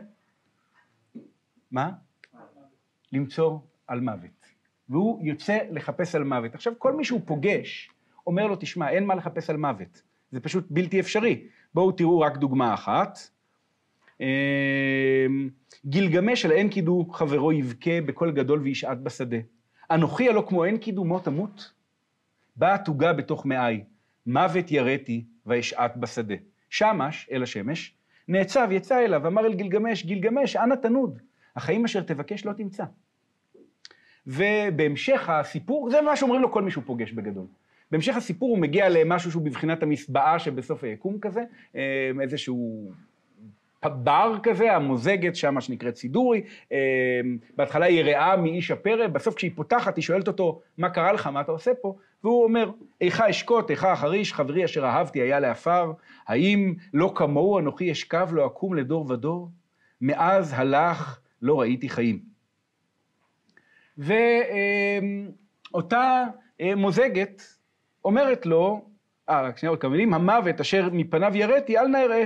מה? למצוא על מוות. והוא יוצא לחפש על מוות. עכשיו, כל מי שהוא פוגש, אומר לו, תשמע, אין מה לחפש על מוות. זה פשוט בלתי אפשרי. בואו תראו רק דוגמה אחת. אמ, גילגמש על אין קידו חברו יבכה בקול גדול וישעט בשדה. אנוכי הלא כמו אין קידומו תמות? באה תוגה בתוך מאי, מוות יראתי ואשעט בשדה. שמש, אל השמש, נעצב, יצא אליו, אמר אל גילגמש, גילגמש, אנא תנוד, החיים אשר תבקש לא תמצא. ובהמשך הסיפור, זה מה שאומרים לו כל מי שהוא פוגש בגדול. בהמשך הסיפור הוא מגיע למשהו שהוא בבחינת המסבעה שבסוף היקום כזה, אה, איזשהו בר כזה, המוזגת שם, מה שנקראת סידורי, אה, בהתחלה היא רעה מאיש הפרא, בסוף כשהיא פותחת היא שואלת אותו, מה קרה לך, מה אתה עושה פה? והוא אומר, איכה אשקוט, איכה החריש, חברי אשר אהבתי היה לעפר, האם לא כמוהו אנוכי אשכב לא אקום לדור ודור? מאז הלך לא ראיתי חיים. ואותה אה, מוזגת אומרת לו, אה, רק שנייה עוד כמה מילים, המוות אשר מפניו יראתי, אל נא אראה.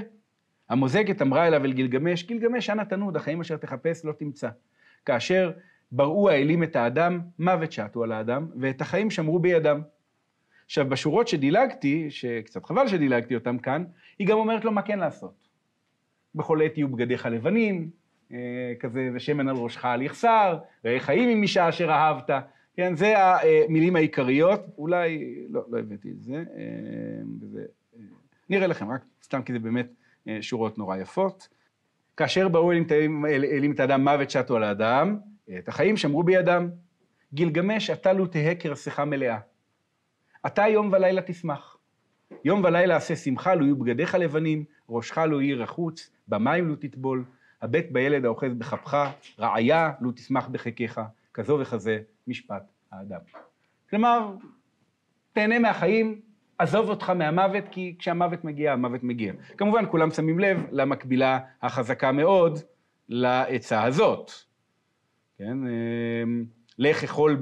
המוזגת אמרה אליו אל גילגמש, גילגמש, אנא תנוד, החיים אשר תחפש לא תמצא. כאשר בראו האלים את האדם, מוות שעטו על האדם, ואת החיים שמרו בידם. עכשיו, בשורות שדילגתי, שקצת חבל שדילגתי אותם כאן, היא גם אומרת לו מה כן לעשות. בכל עת יהיו בגדיך לבנים, אה, כזה, ושמן על ראשך על יחסר, ראה חיים עם אישה אשר אהבת. כן, זה המילים העיקריות, אולי, לא, לא הבאתי את זה, אה, וזה, אה, נראה לכם, רק סתם כי זה באמת אה, שורות נורא יפות. כאשר באו אלים את האדם מוות שטו על האדם, את החיים שמרו בידם. גילגמש, אתה לו תהא כרסך מלאה. אתה יום ולילה תשמח. יום ולילה עשה שמחה, לו יהיו בגדיך לבנים, ראשך לו יהי רחוץ, במים לו תטבול, הבט בילד האוחז בכפך, רעיה לו תשמח בחיקך, כזו וכזה משפט האדם. כלומר, תהנה מהחיים, עזוב אותך מהמוות, כי כשהמוות מגיע, המוות מגיע. כמובן, כולם שמים לב למקבילה החזקה מאוד לעצה הזאת. כן? אמ, לך אכול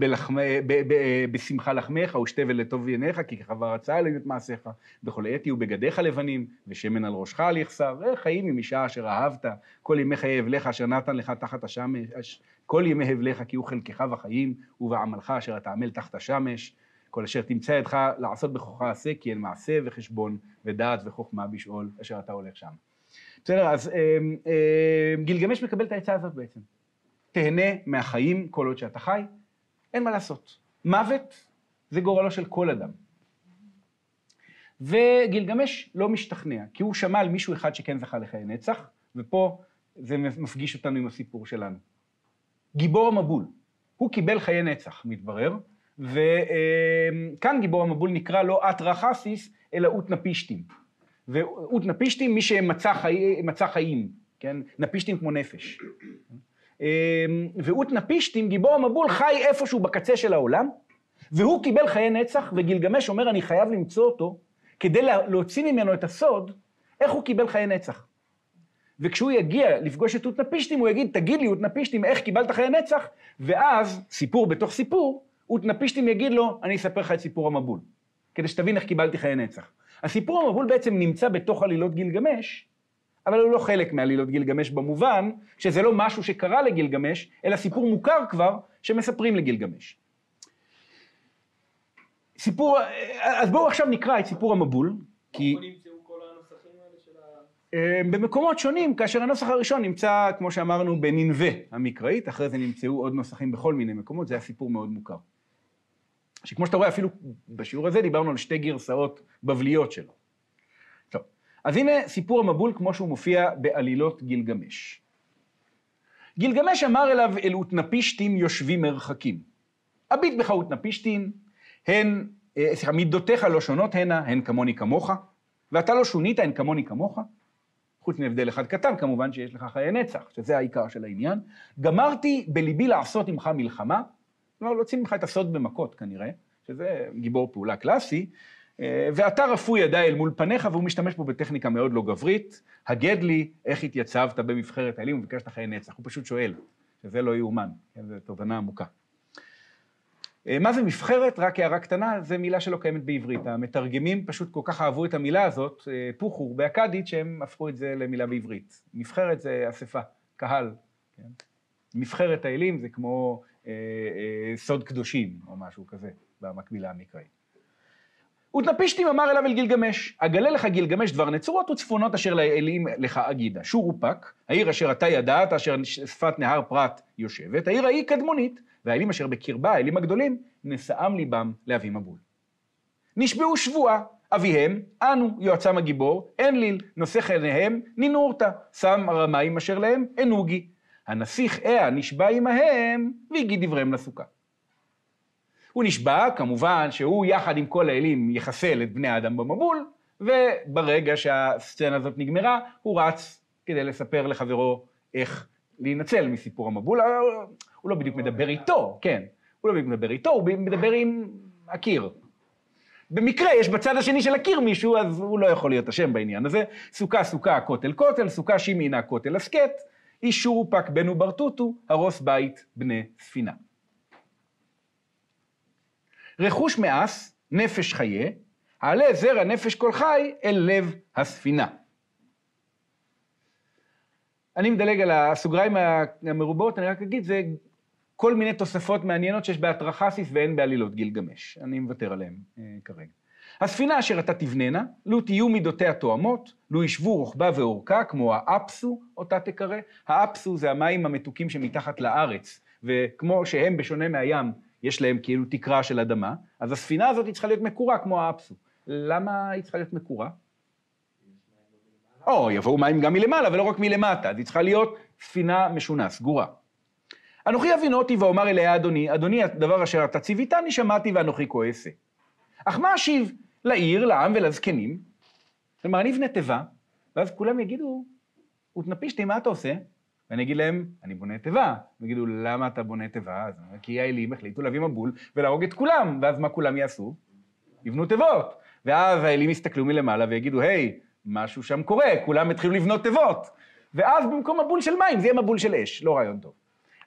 בשמחה לחמך, ושתה ולטוב עיניך, כי כחבר הצעה אלוהים את מעשיך. בכל עת יהיו בגדיך לבנים, ושמן על ראשך על יחסר. חיים עם אישה אשר אהבת, כל ימי חיי אבלך אשר נתן לך תחת השמש, כל ימי הבלך כי הוא חלקך בחיים, ובעמלך אשר אתה עמל תחת השמש. כל אשר תמצא ידך לעשות בכוחה עשה, כי אין מעשה וחשבון ודעת וחוכמה בשאול אשר אתה הולך שם. בסדר, אז אה, אה, גילגמש מקבל את העצה הזאת בעצם. תהנה מהחיים כל עוד שאתה חי, אין מה לעשות. מוות זה גורלו של כל אדם. וגילגמש לא משתכנע, כי הוא שמע על מישהו אחד שכן זכה לחיי נצח, ופה זה מפגיש אותנו עם הסיפור שלנו. גיבור המבול. הוא קיבל חיי נצח, מתברר, וכאן גיבור המבול נקרא לא אטרחסיס, אלא אוטנפישטים. ואוטנפישטים, מי שמצא חי... חיים, כן? נפישטים כמו נפש. ואוטנפישטים, גיבור המבול, חי איפשהו בקצה של העולם, והוא קיבל חיי נצח, וגילגמש אומר, אני חייב למצוא אותו, כדי להוציא ממנו את הסוד, איך הוא קיבל חיי נצח. וכשהוא יגיע לפגוש את אוטנפישטים, הוא יגיד, תגיד לי, אוטנפישטים, איך קיבלת חיי נצח? ואז, סיפור בתוך סיפור, אוטנפישטים יגיד לו, אני אספר לך את סיפור המבול, כדי שתבין איך קיבלתי חיי נצח. הסיפור המבול בעצם נמצא בתוך עלילות גילגמש, אבל הוא לא חלק מעלילות גילגמש במובן שזה לא משהו שקרה לגילגמש, אלא סיפור מוכר כבר שמספרים לגילגמש. סיפור, אז בואו עכשיו נקרא את סיפור המבול, כי... אה, במקומות שונים, כאשר הנוסח הראשון נמצא, כמו שאמרנו, בננבה המקראית, אחרי זה נמצאו עוד נוסחים בכל מיני מקומות, זה היה סיפור מאוד מוכר. שכמו שאתה רואה, אפילו בשיעור הזה דיברנו על שתי גרסאות בבליות שלו. טוב, אז הנה סיפור המבול כמו שהוא מופיע בעלילות גילגמש. גילגמש אמר אליו אל אוטנפישתים יושבים מרחקים. הביט בך אוטנפישתים, הן, אה, סליחה, מידותיך לא שונות הנה, הן כמוני כמוך, ואתה לא שונית, הן כמוני כמוך. חוץ מהבדל אחד קטן, כמובן שיש לך חיי נצח, שזה העיקר של העניין. גמרתי בליבי לעשות עמך מלחמה, כלומר להוציא ממך את הסוד במכות כנראה, שזה גיבור פעולה קלאסי, אה, ואתה רפוי ידע אל מול פניך, והוא משתמש פה בטכניקה מאוד לא גברית, הגד לי איך התייצבת במבחרת האלים וביקשת חיי נצח, הוא פשוט שואל, שזה לא יאומן, כן, זו תובנה עמוקה. אה, מה זה מבחרת? רק הערה קטנה, זו מילה שלא קיימת בעברית. המתרגמים פשוט כל כך אהבו את המילה הזאת, אה, פוחור, באכדית, שהם הפכו את זה למילה בעברית. נבחרת זה אספה, קהל. כן? מבחרת האלים זה כמו סוד קדושים, או משהו כזה, במקבילה המקראית. ותנפישתים אמר אליו אל גילגמש, אגלה לך גילגמש דבר נצורות וצפונות אשר לאלים לך אגידה. שור ופק, העיר אשר אתה ידעת, אשר שפת נהר פרת יושבת, העיר ההיא קדמונית, והאלים אשר בקרבה, האלים הגדולים, נשאם ליבם לאבי מבול. נשבעו שבועה, אביהם, אנו, יועצם הגיבור, אין ליל, נושא חניהם, נינורתא, שם הרמאים אשר להם, אנוגי. הנסיך אה נשבע עמהם, והגיד דבריהם לסוכה. הוא נשבע, כמובן, שהוא יחד עם כל האלים יחסל את בני האדם במבול, וברגע שהסצנה הזאת נגמרה, הוא רץ כדי לספר לחברו איך להינצל מסיפור המבול. הוא לא בדיוק מדבר איתו, כן, הוא לא בדיוק מדבר איתו, הוא מדבר עם הקיר. במקרה יש בצד השני של הקיר מישהו, אז הוא לא יכול להיות אשם בעניין הזה. סוכה סוכה כותל כותל, סוכה שימינה כותל הסכת, אישור פק בנו ברטוטו, הרוס בית בני ספינה. רכוש מאס, נפש חיה, העלה זרע נפש כל חי אל לב הספינה. אני מדלג על הסוגריים המרובות, אני רק אגיד, זה כל מיני תוספות מעניינות שיש באטרחסיס ואין בעלילות גילגמש. אני מוותר עליהן אה, כרגע. הספינה אשר אתה תבננה, לו תהיו מידותיה תואמות, לו ישבו רוחבה ואורכה, כמו האפסו, אותה תקרא. האפסו זה המים המתוקים שמתחת לארץ, וכמו שהם, בשונה מהים, יש להם כאילו תקרה של אדמה, אז הספינה הזאת היא צריכה להיות מקורה כמו האפסו. למה היא צריכה להיות מקורה? או, יבואו מים גם מלמעלה ולא רק מלמטה, אז היא צריכה להיות ספינה משונה, סגורה. אנוכי אבינותי ואומר אליה אדוני, אדוני הדבר אשר אתה ציוויתני שמעתי ואנוכי כועסה. אך מה אשיב לעיר, לעם ולזקנים? כלומר, אני אבנה תיבה, ואז כולם יגידו, ותנפישתי, מה אתה עושה? ואני אגיד להם, אני בונה תיבה. הם יגידו, למה אתה בונה תיבה? אז כי האלים החליטו להביא מבול ולהרוג את כולם, ואז מה כולם יעשו? יבנו תיבות. ואז האלים יסתכלו מלמעלה ויגידו, היי, משהו שם קורה, כולם התחילו לבנות תיבות. ואז במקום מבול של מים, זה יהיה מבול של אש, לא רעיון טוב.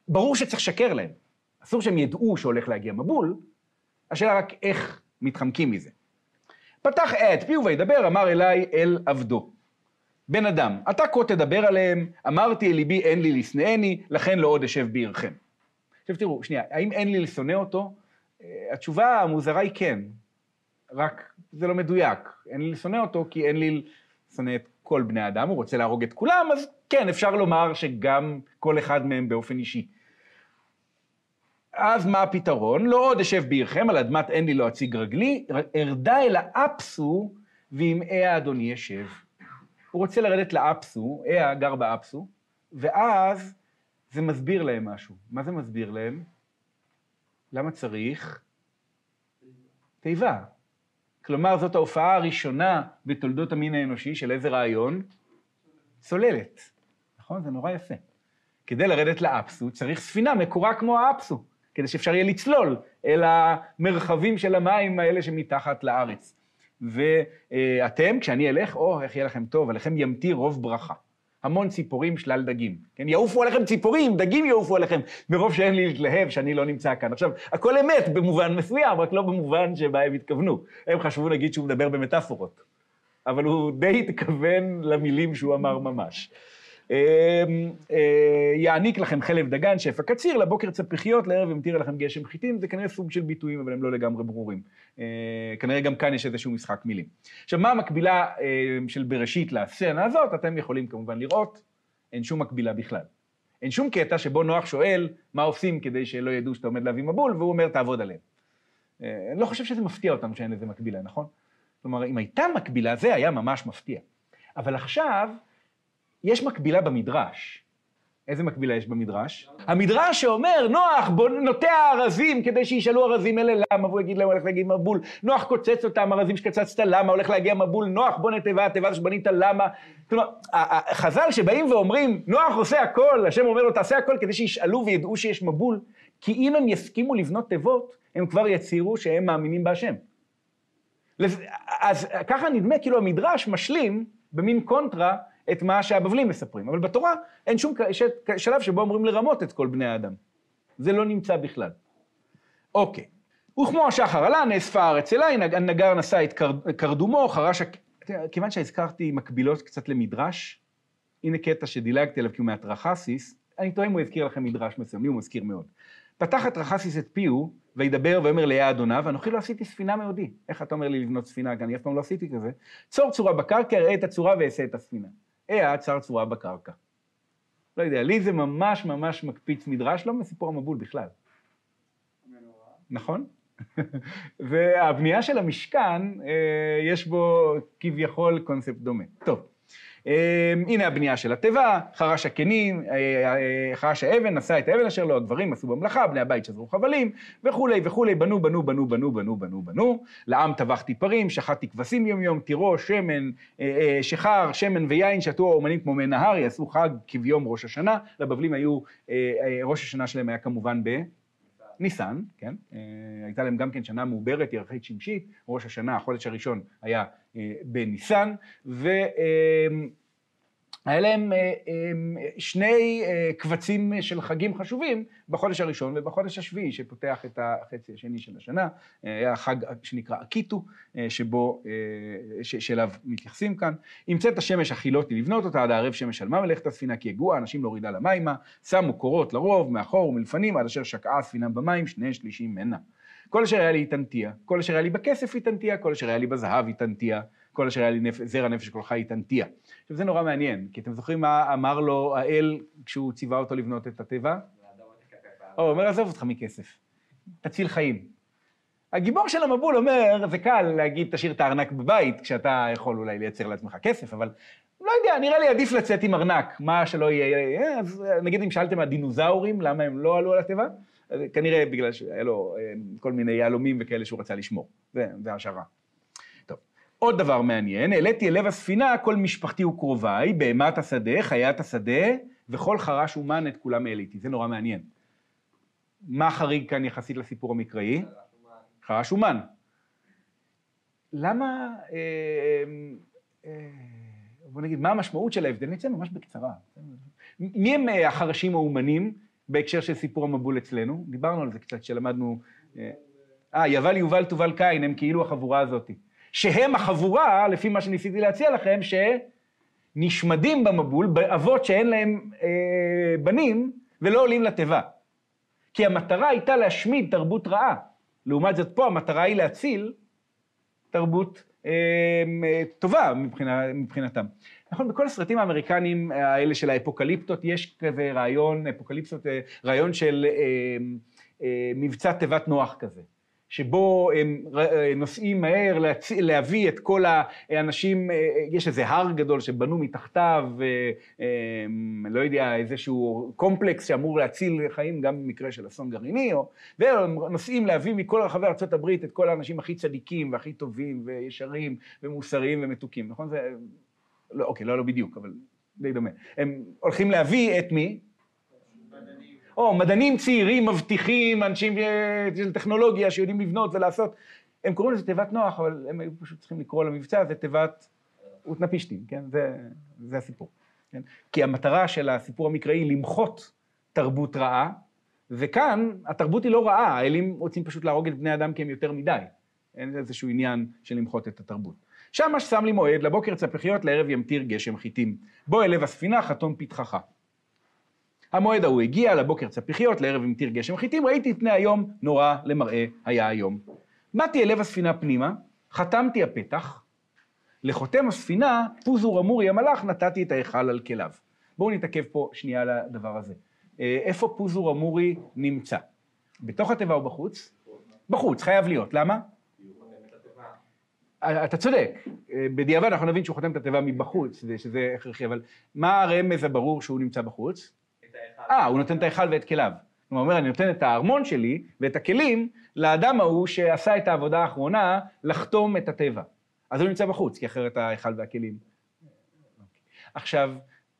ברור שצריך לשקר להם. אסור שהם ידעו שהולך להגיע מבול, השאלה רק איך מתחמקים מזה. פתח את פיו וידבר, אמר אליי אל עבדו. בן אדם, אתה כה תדבר עליהם, אמרתי אל ליבי אין לי לשנאני, לכן לא עוד אשב בעירכם. עכשיו תראו, שנייה, האם אין לי לשונא אותו? אה, התשובה המוזרה היא כן, רק זה לא מדויק. אין לי לשונא אותו כי אין לי לשונא את כל בני אדם, הוא רוצה להרוג את כולם, אז כן, אפשר לומר שגם כל אחד מהם באופן אישי. אז מה הפתרון? לא עוד אשב בעירכם, על אדמת אין לי לא אציג רגלי, ארדה אל האפסו, ועם אה אדוני אשב. הוא רוצה לרדת לאפסו, אה גר באפסו, ואז זה מסביר להם משהו. מה זה מסביר להם? למה צריך? תיבה. כלומר, זאת ההופעה הראשונה בתולדות המין האנושי של איזה רעיון? צוללת. נכון? זה נורא יפה. כדי לרדת לאפסו צריך ספינה מקורה כמו האפסו, כדי שאפשר יהיה לצלול אל המרחבים של המים האלה שמתחת לארץ. ואתם, כשאני אלך, או, איך יהיה לכם טוב, עליכם ימטיר רוב ברכה. המון ציפורים, שלל דגים. כן, יעופו עליכם ציפורים, דגים יעופו עליכם, מרוב שאין לי להתלהב שאני לא נמצא כאן. עכשיו, הכל אמת במובן מסוים, רק לא במובן שבה הם התכוונו. הם חשבו, נגיד, שהוא מדבר במטאפורות. אבל הוא די התכוון למילים שהוא אמר ממש. אמ, אה, יעניק לכם חלב דגן, שפע קציר, לבוקר צפיחיות, לערב ימטיר לכם גשם חיטים, זה כנראה סוג של ביטויים, אבל הם לא לגמרי ברורים. אה, כנראה גם כאן יש איזשהו משחק מילים. עכשיו, מה המקבילה אה, של בראשית לסצנה הזאת? אתם יכולים כמובן לראות, אין שום מקבילה בכלל. אין שום קטע שבו נוח שואל מה עושים כדי שלא ידעו שאתה עומד להביא מבול, והוא אומר תעבוד עליהם. אני לא חושב שזה מפתיע אותנו שאין לזה מקבילה, נכון? כלומר, אם הייתה מקבילה, זה היה ממש מפתיע. אבל עכשיו, יש מקבילה במדרש. איזה מקבילה יש במדרש? המדרש שאומר, נוח נוטע ארזים כדי שישאלו ארזים אלה למה, והוא יגיד להם, הולך להגיד מבול. נוח קוצץ אותם, ארזים שקצצת למה, הולך להגיע מבול. נוח בוא נתיבה, תיבה שבנית למה. כלומר, חז"ל שבאים ואומרים, נוח עושה הכל, השם אומר לו, תעשה הכל כדי שישאלו וידעו שיש מבול, כי אם הם יסכימו לבנות תיבות, הם כבר יצהירו שהם מאמינים בהשם. אז ככה נדמה כאילו המדרש משלים במין קונטרה את מה שהבבלים מספרים. אבל בתורה אין שום שלב שבו אמורים לרמות את כל בני האדם. זה לא נמצא בכלל. אוקיי. וכמו השחר עלה, נאספה הארץ אליי, הנגר נשא את קרדומו, חרש... כיוון שהזכרתי מקבילות קצת למדרש, הנה קטע שדילגתי עליו כי הוא מהטרחסיס, אני טועה אם הוא הזכיר לכם מדרש מסוים, לי הוא מזכיר מאוד. פתח הטרחסיס את פיהו, וידבר ויאמר ליה אדוניו, ואנוכי לא עשיתי ספינה מעודי. איך אתה אומר לי לבנות ספינה? כי אני אף פעם לא עשיתי כזה. צור צורה בקרקע, אראה את הצורה ואעשה את הספינה. אה, צר צורה בקרקע. לא יודע, לי זה ממש ממש מקפיץ מדרש, לא מסיפור המבול בכלל. נכון? (laughs) והבנייה של המשכן, אה, יש בו כביכול קונספט דומה. טוב. אמ, הנה הבנייה של התיבה, חרש הקנים, אה, אה, חרש האבן, נשא את האבן אשר לו, הגברים עשו במלאכה, בני הבית שזרו חבלים, וכולי וכולי, בנו, בנו, בנו, בנו, בנו, בנו, בנו, לעם טבחתי פרים, שחטתי כבשים יום יום, תירוש, שמן, אה, שחר, שמן ויין, שתו האומנים כמו מי נהר, יעשו חג כביום ראש השנה, לבבלים היו, ראש השנה שלהם היה כמובן ב... ניסן, כן, הייתה להם גם כן שנה מעוברת, ירחית שמשית, ראש השנה, החודש הראשון היה בניסן, והיה להם אה, שני אה, קבצים של חגים חשובים בחודש הראשון ובחודש השביעי שפותח את החצי השני של השנה, היה חג שנקרא אקיטו, שבו, שאליו מתייחסים כאן. המצאת השמש החילות לבנות אותה, עד הערב שמש על מה מלאכת הספינה כי יגוע, אנשים להורידה למימה, שמו קורות לרוב, מאחור ומלפנים, עד אשר שקעה הספינה במים, שני שלישים מנה. כל אשר היה לי איתנתיה, כל אשר היה לי בכסף איתנתיה, כל אשר היה לי בזהב איתנתיה, כל אשר היה לי נפ... זרע נפש כלך איתנתיה. עכשיו זה נורא מעניין, כי אתם זוכרים מה אמר לו האל כשהוא ציווה אותו לבנות את הטבע? הוא אומר, עזוב אותך מכסף, תציל חיים. הגיבור של המבול אומר, זה קל להגיד, תשאיר את הארנק בבית, כשאתה יכול אולי לייצר לעצמך כסף, אבל לא יודע, נראה לי עדיף לצאת עם ארנק, מה שלא יהיה. אז נגיד אם שאלתם הדינוזאורים, למה הם לא עלו על הטבע? כנראה בגלל שהיה לו אה, כל מיני יהלומים וכאלה שהוא רצה לשמור, זה השערה. עוד דבר מעניין, העליתי אל לב הספינה כל משפחתי וקרוביי, בהמת השדה, חיית השדה, וכל חרש אומן את כולם העליתי, זה נורא מעניין. מה חריג כאן יחסית לסיפור המקראי? חרש אומן. למה, אה, אה, בוא נגיד, מה המשמעות של ההבדל? נצא ממש בקצרה. מי הם החרשים האומנים? בהקשר של סיפור המבול אצלנו, דיברנו על זה קצת כשלמדנו, אה, אה יבל, יובל, תובל, קין, הם כאילו החבורה הזאת. שהם החבורה, לפי מה שניסיתי להציע לכם, שנשמדים במבול, באבות שאין להם אה, בנים, ולא עולים לתיבה. כי המטרה הייתה להשמיד תרבות רעה. לעומת זאת פה המטרה היא להציל תרבות אה, טובה מבחינה, מבחינתם. נכון, בכל הסרטים האמריקניים האלה של האפוקליפטות יש כזה רעיון, אפוקליפטות, אה, רעיון של אה, אה, מבצע תיבת נוח כזה. שבו הם נוסעים מהר להצ... להביא את כל האנשים, יש איזה הר גדול שבנו מתחתיו, לא יודע, איזשהו קומפלקס שאמור להציל חיים גם במקרה של אסון גרעיני, או... והם נוסעים להביא מכל רחבי ארה"ב את כל האנשים הכי צדיקים והכי טובים וישרים ומוסריים ומתוקים, נכון? זה... לא, אוקיי, לא, לא בדיוק, אבל די דומה. הם הולכים להביא את מי? או מדענים צעירים, מבטיחים, אנשים אה, של טכנולוגיה שיודעים לבנות ולעשות. הם קוראים לזה תיבת נוח, אבל הם היו פשוט צריכים לקרוא למבצע הזה תיבת אותנפישטים, כן? זה, זה הסיפור. כן? כי המטרה של הסיפור המקראי היא למחות תרבות רעה, וכאן התרבות היא לא רעה, האלים רוצים פשוט להרוג את בני אדם כי הם יותר מדי. אין איזשהו עניין של למחות את התרבות. שמש שם לי מועד, לבוקר צפחיות, לערב ימטיר גשם חיטים. בוא אל לב הספינה, חתום פתחך. המועד ההוא הגיע, לבוקר צפיחיות, לערב המטיר גשם חיטים, ראיתי את פני היום, נורא למראה היה היום. באתי אל לב הספינה פנימה, חתמתי הפתח, לחותם הספינה, פוזור אמורי המלאך, נתתי את ההיכל על כליו. בואו נתעכב פה שנייה על הדבר הזה. אה, איפה פוזור אמורי נמצא? בתוך התיבה או בחוץ? בחוץ, חייב להיות. למה? אתה צודק, בדיעבד אנחנו נבין שהוא חותם את התיבה מבחוץ, שזה הכרחי, אבל מה הרמז הברור שהוא נמצא בחוץ? אה, הוא נותן את ההיכל ואת כליו. הוא אומר, אני נותן את הארמון שלי ואת הכלים לאדם ההוא שעשה את העבודה האחרונה לחתום את הטבע. אז הוא נמצא בחוץ, כי אחרת ההיכל והכלים. עכשיו,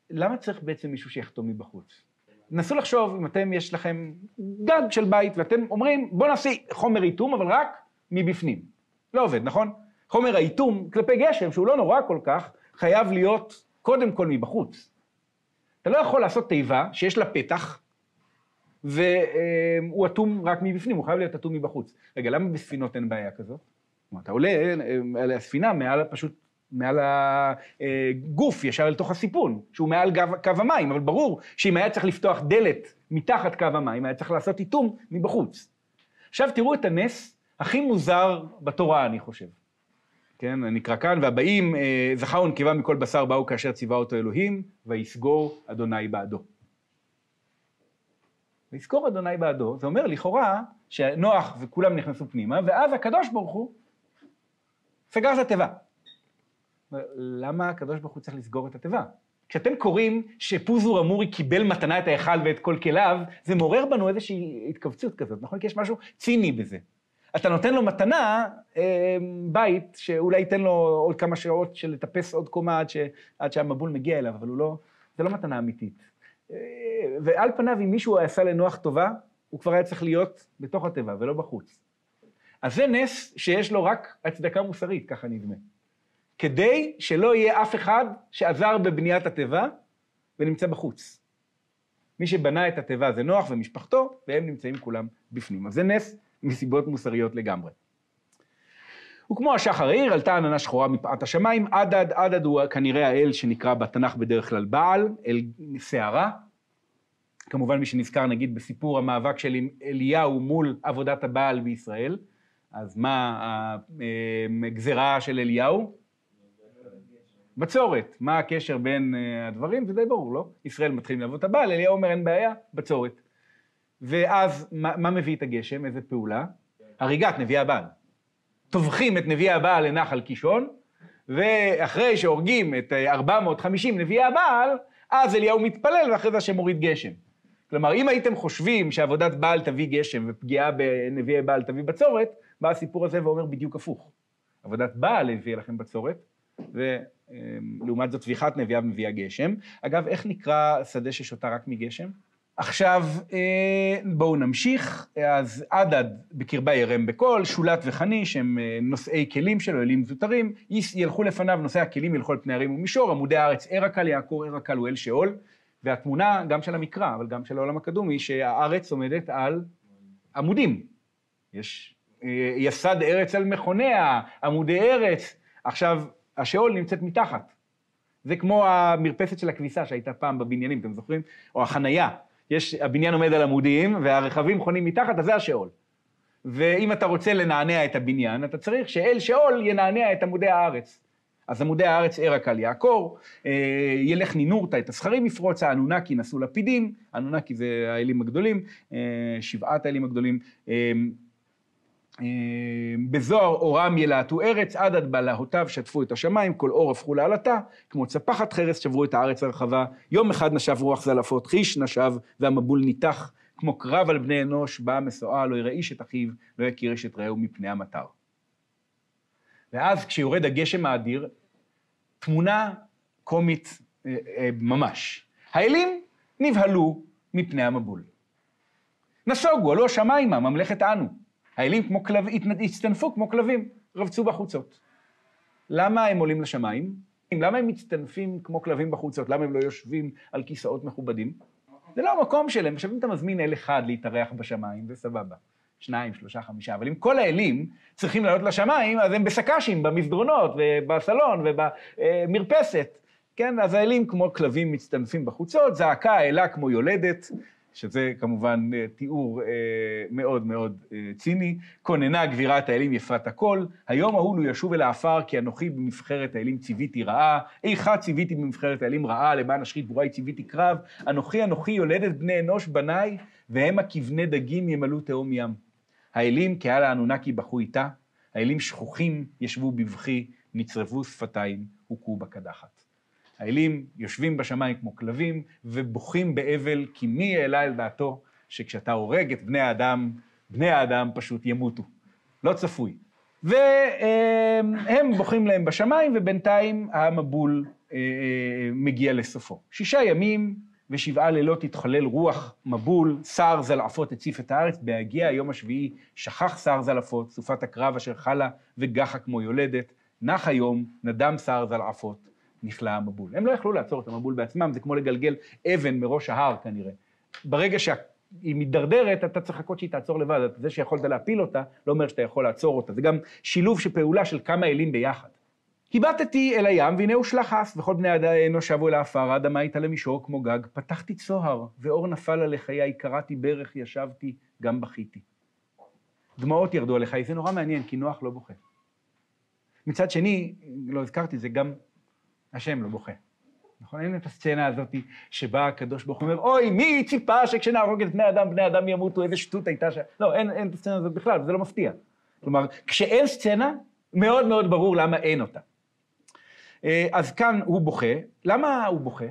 למה צריך בעצם מישהו שיחתום מבחוץ? נסו לחשוב אם אתם, יש לכם גג של בית ואתם אומרים, בוא נעשה חומר איתום, אבל רק מבפנים. לא עובד, נכון? חומר האיתום כלפי גשם, שהוא לא נורא כל כך, חייב להיות קודם כל מבחוץ. אתה לא יכול לעשות תיבה שיש לה פתח, והוא אטום רק מבפנים, הוא חייב להיות אטום מבחוץ. רגע, למה בספינות אין בעיה כזאת? אתה עולה על הספינה מעל פשוט, מעל הגוף, ישר אל תוך הסיפון, שהוא מעל גב, קו המים, אבל ברור שאם היה צריך לפתוח דלת מתחת קו המים, היה צריך לעשות איתום מבחוץ. עכשיו תראו את הנס הכי מוזר בתורה, אני חושב. כן, נקרא כאן, והבאים, אה, זכר ונקבה מכל בשר באו כאשר ציווה אותו אלוהים, ויסגור אדוני בעדו. ויסגור אדוני בעדו, זה אומר לכאורה שנוח וכולם נכנסו פנימה, ואז הקדוש ברוך הוא סגר את התיבה. למה הקדוש ברוך הוא צריך לסגור את התיבה? כשאתם קוראים שפוזור אמורי קיבל מתנה את ההיכל ואת כל כליו, זה מעורר בנו איזושהי התכווצות כזאת, נכון? כי יש משהו ציני בזה. אתה נותן לו מתנה, אה, בית, שאולי ייתן לו עוד כמה שעות של לטפס עוד קומה עד, ש, עד שהמבול מגיע אליו, אבל הוא לא, זה לא מתנה אמיתית. אה, ועל פניו, אם מישהו עשה לנוח טובה, הוא כבר היה צריך להיות בתוך התיבה ולא בחוץ. אז זה נס שיש לו רק הצדקה מוסרית, ככה נדמה. כדי שלא יהיה אף אחד שעזר בבניית התיבה ונמצא בחוץ. מי שבנה את התיבה זה נוח ומשפחתו, והם נמצאים כולם בפנים. אז זה נס מסיבות מוסריות לגמרי. וכמו השחר העיר, עלתה עננה שחורה מפאת השמיים, עדד, עדד הוא כנראה האל שנקרא בתנ"ך בדרך כלל בעל, אל סערה. כמובן מי שנזכר נגיד בסיפור המאבק של אליהו מול עבודת הבעל בישראל, אז מה הגזרה של אליהו? בצורת. מה הקשר בין אה, הדברים? זה די ברור, לא? ישראל מתחילים לעבוד את הבעל, אליהו אומר אין בעיה, בצורת. ואז מה, מה מביא את הגשם? איזה פעולה? הריגת נביאי הבעל. טובחים את נביאי הבעל לנחל קישון, ואחרי שהורגים את 450 נביאי הבעל, אז אליהו מתפלל ואחרי זה השם מוריד גשם. כלומר, אם הייתם חושבים שעבודת בעל תביא גשם ופגיעה בנביאי בעל תביא בצורת, בא הסיפור הזה ואומר בדיוק הפוך. עבודת בעל הביאה לכם בצורת, ולעומת זאת טביחת נביאיו מביאה גשם. אגב, איך נקרא שדה ששותה רק מגשם? עכשיו, אה, בואו נמשיך. אז עדד בקרבה ירם בקול, שולת וחניש הם אה, נושאי כלים שלו, אלים זוטרים, ילכו לפניו, נושאי הכלים ילכו על פני הרים ומישור, עמודי הארץ ער הקל, יעקור ער הקל הוא אל שאול, והתמונה, גם של המקרא, אבל גם של העולם הקדום, היא שהארץ עומדת על עמודים. יש אה, יסד ארץ על מכוניה, עמודי ארץ. עכשיו, השאול נמצאת מתחת. זה כמו המרפסת של הכביסה שהייתה פעם בבניינים, אתם זוכרים? או החנייה. יש, הבניין עומד על עמודים והרכבים חונים מתחת, אז זה השאול. ואם אתה רוצה לנענע את הבניין, אתה צריך שאל שאול ינענע את עמודי הארץ. אז עמודי הארץ ער הקל יעקור, אה, ילך נינורתא את הזכרים יפרוץ, האנונקי נשאו לפידים, האנונקי זה האלים הגדולים, אה, שבעת האלים הגדולים. אה, בזוהר אורם ילהטו ארץ, עד עד בלהותיו שטפו את השמיים, כל אור הפכו לעלטה, כמו צפחת חרס שברו את הארץ הרחבה, יום אחד נשב רוח זלעפות, חיש נשב, והמבול ניתח, כמו קרב על בני אנוש, באה משואה, לא יראה איש את אחיו, לא יכיר איש את רעהו מפני המטר. ואז כשיורד הגשם האדיר, תמונה קומית אה, אה, ממש. האלים נבהלו מפני המבול. נסוגו, הלא שמיימה, ממלכת אנו. האלים כמו כלבים, הצטנפו כמו כלבים, רבצו בחוצות. למה הם עולים לשמיים? למה הם מצטנפים כמו כלבים בחוצות? למה הם לא יושבים על כיסאות מכובדים? זה לא המקום שלהם. עכשיו, אם אתה מזמין אל אחד להתארח בשמיים, זה סבבה. שניים, שלושה, חמישה. אבל אם כל האלים צריכים לעלות לשמיים, אז הם בסק"שים, במסדרונות, ובסלון, ובמרפסת. כן, אז האלים כמו כלבים מצטנפים בחוצות, זעקה אלה כמו יולדת, שזה כמובן אה, תיאור אה, מאוד מאוד אה, ציני. כוננה גבירת האלים יפת הכל, היום ההוא לו ישוב אל העפר, כי אנוכי במבחרת האלים ציוויתי רעה, איכה ציוויתי במבחרת האלים רעה, למען אשחית גבוראי ציוויתי קרב, אנוכי אנוכי יולדת בני אנוש בניי, והמה כבני דגים ימלאו תהום ים. האלים קהל האנונקי בכו איתה, האלים שכוחים ישבו בבכי, נצרבו שפתיים, הוכו בקדחת. האלים יושבים בשמיים כמו כלבים ובוכים באבל, כי מי העלה אל דעתו שכשאתה הורג את בני האדם, בני האדם פשוט ימותו. לא צפוי. והם בוכים להם בשמיים, ובינתיים המבול אה, מגיע לסופו. שישה ימים ושבעה לילות התחולל רוח מבול, שר זלעפות הציף את הארץ, בהגיע היום השביעי שכח שר זלעפות, סופת הקרב אשר חלה וגחה כמו יולדת, נח היום, נדם שר זלעפות, נכלא המבול. הם לא יכלו לעצור את המבול בעצמם, זה כמו לגלגל אבן מראש ההר כנראה. ברגע שהיא מידרדרת, אתה צריך לחכות שהיא תעצור לבד. זה שיכולת להפיל אותה, לא אומר שאתה יכול לעצור אותה. זה גם שילוב של פעולה של כמה אלים ביחד. הבטתי אל הים, והנה הושלך אס, וכל בני האנוש שבו אל העפר, האדמה הייתה למישור כמו גג. פתחתי צוהר, ואור נפל על לחיי, קראתי ברך, ישבתי, גם בכיתי. דמעות ירדו על לחיי, זה נורא מעניין, כי נוח לא בוכה. מצד שני, לא הזכרתי, זה גם השם לא בוכה. נכון? אין את הסצנה הזאת שבה הקדוש ברוך הוא אומר, אוי, מי ציפה שכשנהרוג את בני אדם, בני אדם ימותו, איזה שטות הייתה ש... לא, אין, אין את הסצנה הזאת בכלל, וזה לא מפתיע. כלומר, כשאין סצנה, מאוד מאוד ברור למה אין אותה. אה, אז כאן הוא בוכה. למה הוא בוכה?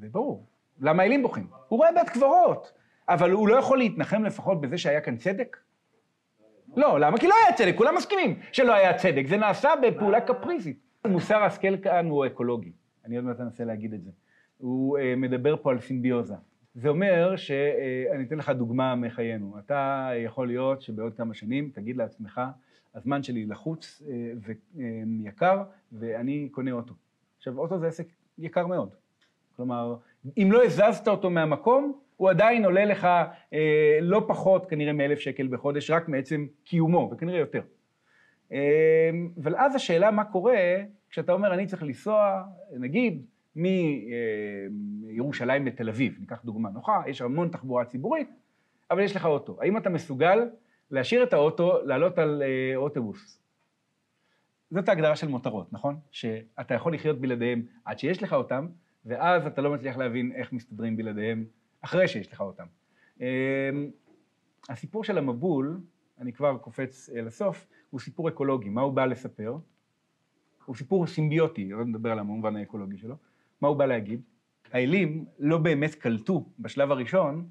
זה ברור. למה האלים בוכים? הוא רואה בית קברות, אבל הוא לא יכול להתנחם לפחות בזה שהיה כאן צדק? לא, למה? כי לא היה צדק, כולם מסכימים שלא היה צדק, זה נעשה בפעולה קפריזית. מוסר ההשכל כאן הוא אקולוגי, אני עוד מעט אנסה להגיד את זה. הוא uh, מדבר פה על סימביוזה. זה אומר שאני uh, אתן לך דוגמה מחיינו. אתה יכול להיות שבעוד כמה שנים תגיד לעצמך, הזמן שלי לחוץ uh, ויקר, ואני קונה אוטו. עכשיו, אוטו זה עסק יקר מאוד. כלומר, אם לא הזזת אותו מהמקום, הוא עדיין עולה לך אה, לא פחות כנראה מאלף שקל בחודש, רק מעצם קיומו, וכנראה יותר. אמ, אבל אז השאלה מה קורה כשאתה אומר אני צריך לנסוע, נגיד, מירושלים לתל אביב, ניקח דוגמה נוחה, יש המון תחבורה ציבורית, אבל יש לך אוטו. האם אתה מסוגל להשאיר את האוטו, לעלות על אה, אוטובוס? זאת ההגדרה של מותרות, נכון? שאתה יכול לחיות בלעדיהם עד שיש לך אותם, ואז אתה לא מצליח להבין איך מסתדרים בלעדיהם אחרי שיש לך אותם. אמ, הסיפור של המבול, אני כבר קופץ אה, לסוף, הוא סיפור אקולוגי. מה הוא בא לספר? הוא סיפור סימביוטי, לא נדבר על המובן האקולוגי שלו. מה הוא בא להגיד? האלים לא באמת קלטו בשלב הראשון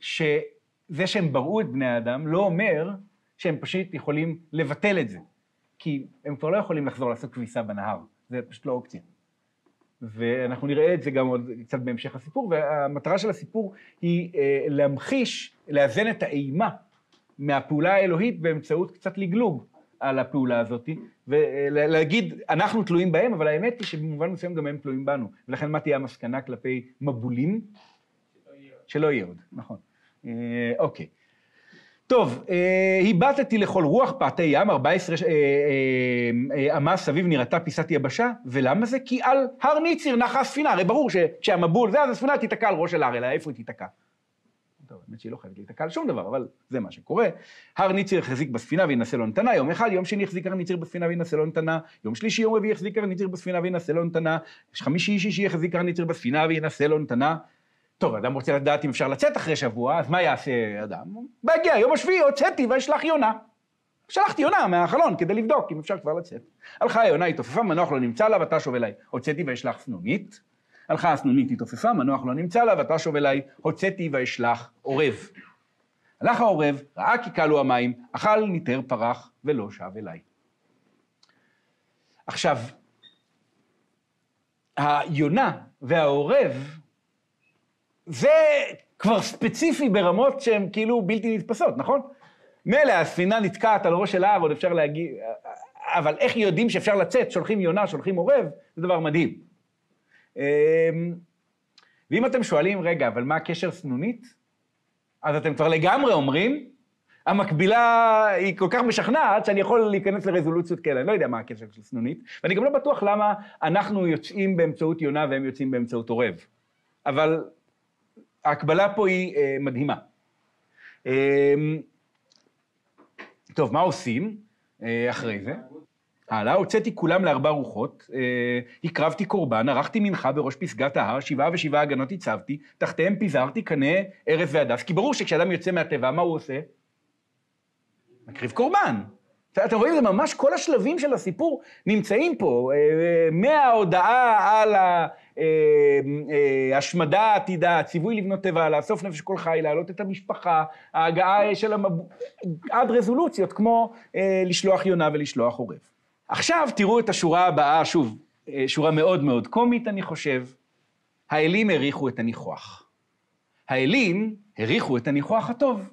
שזה שהם בראו את בני האדם לא אומר שהם פשוט יכולים לבטל את זה. כי הם כבר לא יכולים לחזור לעשות כביסה בנהר, זה פשוט לא אופציה. ואנחנו נראה את זה גם עוד קצת בהמשך הסיפור, והמטרה של הסיפור היא אה, להמחיש, לאזן את האימה מהפעולה האלוהית באמצעות קצת לגלוג על הפעולה הזאת, ולהגיד, אנחנו תלויים בהם, אבל האמת היא שבמובן מסוים גם הם תלויים בנו. ולכן מה תהיה המסקנה כלפי מבולים? שלא יהיה עוד, נכון. אה, אוקיי. טוב, אה, הבטתי לכל רוח פאתי ים, 14 אה, אמה סביב נראתה פיסת יבשה, ולמה זה? כי על הר ניציר נחה הספינה, הרי ברור שכשהמבול זה, אז הספינה תיתקע על ראש של הר, אלא איפה היא תיתקע? טוב, האמת שהיא לא חייבת להיתקע על שום דבר, אבל זה מה שקורה. הר ניציר החזיק בספינה וינסה לו נתנה, יום אחד, יום שני החזיק הר ניציר בספינה וינסה לו נתנה, יום שלישי, יום רביעי החזיק הר ניציר בספינה וינסה לו נתנה, חמישי, שישי החזיק הר ניציר בספינה וינסה לו נתנה. טוב, אדם רוצה לדעת אם אפשר לצאת אחרי שבוע, אז מה יעשה אדם? בהגיע יום השביעי, הוצאתי ואשלח יונה. שלחתי יונה מהחלון כדי לבדוק אם אפשר כבר לצאת. הלכה היונה, התעופפה, מנוח לא נמצא לה, ותשוב אליי. הוצאתי ואשלח סנונית. הלכה הסנונית, התעופפה, מנוח לא נמצא לה, ותשוב אליי. הוצאתי ואשלח עורב. הלך העורב, ראה כי כלו המים, אכל, ניטר, פרח, ולא שב אליי. עכשיו, היונה והעורב, זה כבר ספציפי ברמות שהן כאילו בלתי נתפסות, נכון? מילא הספינה נתקעת על ראש של ההר, עוד אפשר להגיד, אבל איך יודעים שאפשר לצאת? שולחים יונה, שולחים עורב, זה דבר מדהים. אמ, ואם אתם שואלים, רגע, אבל מה הקשר סנונית? אז אתם כבר לגמרי אומרים, המקבילה היא כל כך משכנעת שאני יכול להיכנס לרזולוציות כאלה, אני לא יודע מה הקשר של סנונית, ואני גם לא בטוח למה אנחנו יוצאים באמצעות יונה והם יוצאים באמצעות עורב. אבל ההקבלה פה היא אה, מדהימה. אה, טוב, מה עושים אה, אחרי זה? הלאה, הוצאתי כולם לארבע רוחות, אה, הקרבתי קורבן, ערכתי מנחה בראש פסגת ההר, שבעה ושבעה הגנות הצבתי, תחתיהם פיזרתי קנה, ארז והדס, כי ברור שכשאדם יוצא מהטבע, מה הוא עושה? מקריב קורבן. אתם רואים, זה ממש כל השלבים של הסיפור נמצאים פה, אה, מההודעה על ההשמדה העתידה, הציווי לבנות טבע, לאסוף נפש כל חי, להעלות את המשפחה, ההגעה של המב... עד רזולוציות כמו לשלוח יונה ולשלוח עורב. עכשיו תראו את השורה הבאה, שוב, אה, שורה מאוד מאוד קומית, אני חושב. האלים העריכו את הניחוח. האלים העריכו את הניחוח הטוב.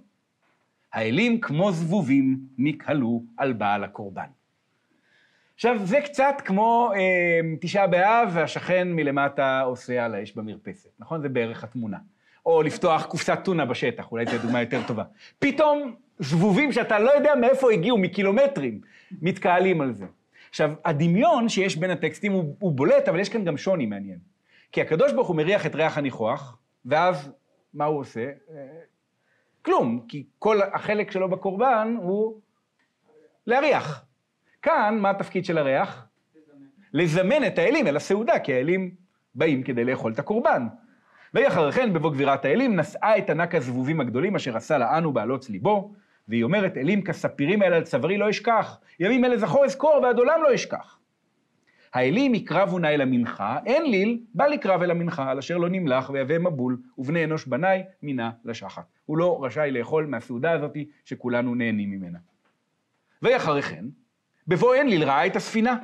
האלים כמו זבובים נקהלו על בעל הקורבן. עכשיו, זה קצת כמו אה, תשעה באב והשכן מלמטה עושה על האש במרפסת, נכון? זה בערך התמונה. או לפתוח קופסת טונה בשטח, אולי זו דוגמה יותר טובה. פתאום זבובים שאתה לא יודע מאיפה הגיעו, מקילומטרים, מתקהלים על זה. עכשיו, הדמיון שיש בין הטקסטים הוא, הוא בולט, אבל יש כאן גם שוני מעניין. כי הקדוש ברוך הוא מריח את ריח הניחוח, ואז מה הוא עושה? כלום, כי כל החלק שלו בקורבן הוא להריח. כאן, מה התפקיד של הריח? לזמן. את האלים אל הסעודה, כי האלים באים כדי לאכול את הקורבן. ויחר כן, בבוא גבירת האלים, נשאה את ענק הזבובים הגדולים אשר עשה לענו בעלוץ ליבו, והיא אומרת, אלים כספירים אלה על צווארי לא אשכח, ימים אלה זכור אזכור ועד עולם לא אשכח. האלים יקרבו נא אל המנחה, אין ליל, בא לקרב אל המנחה, על אשר לא נמלח ויבא מבול, ובני אנוש בניי מינה לשחת. הוא לא רשאי לאכול מהסעודה הזאת שכולנו נהנים ממנה. ואחרי כן, בבוא אין ליל ראה את הספינה.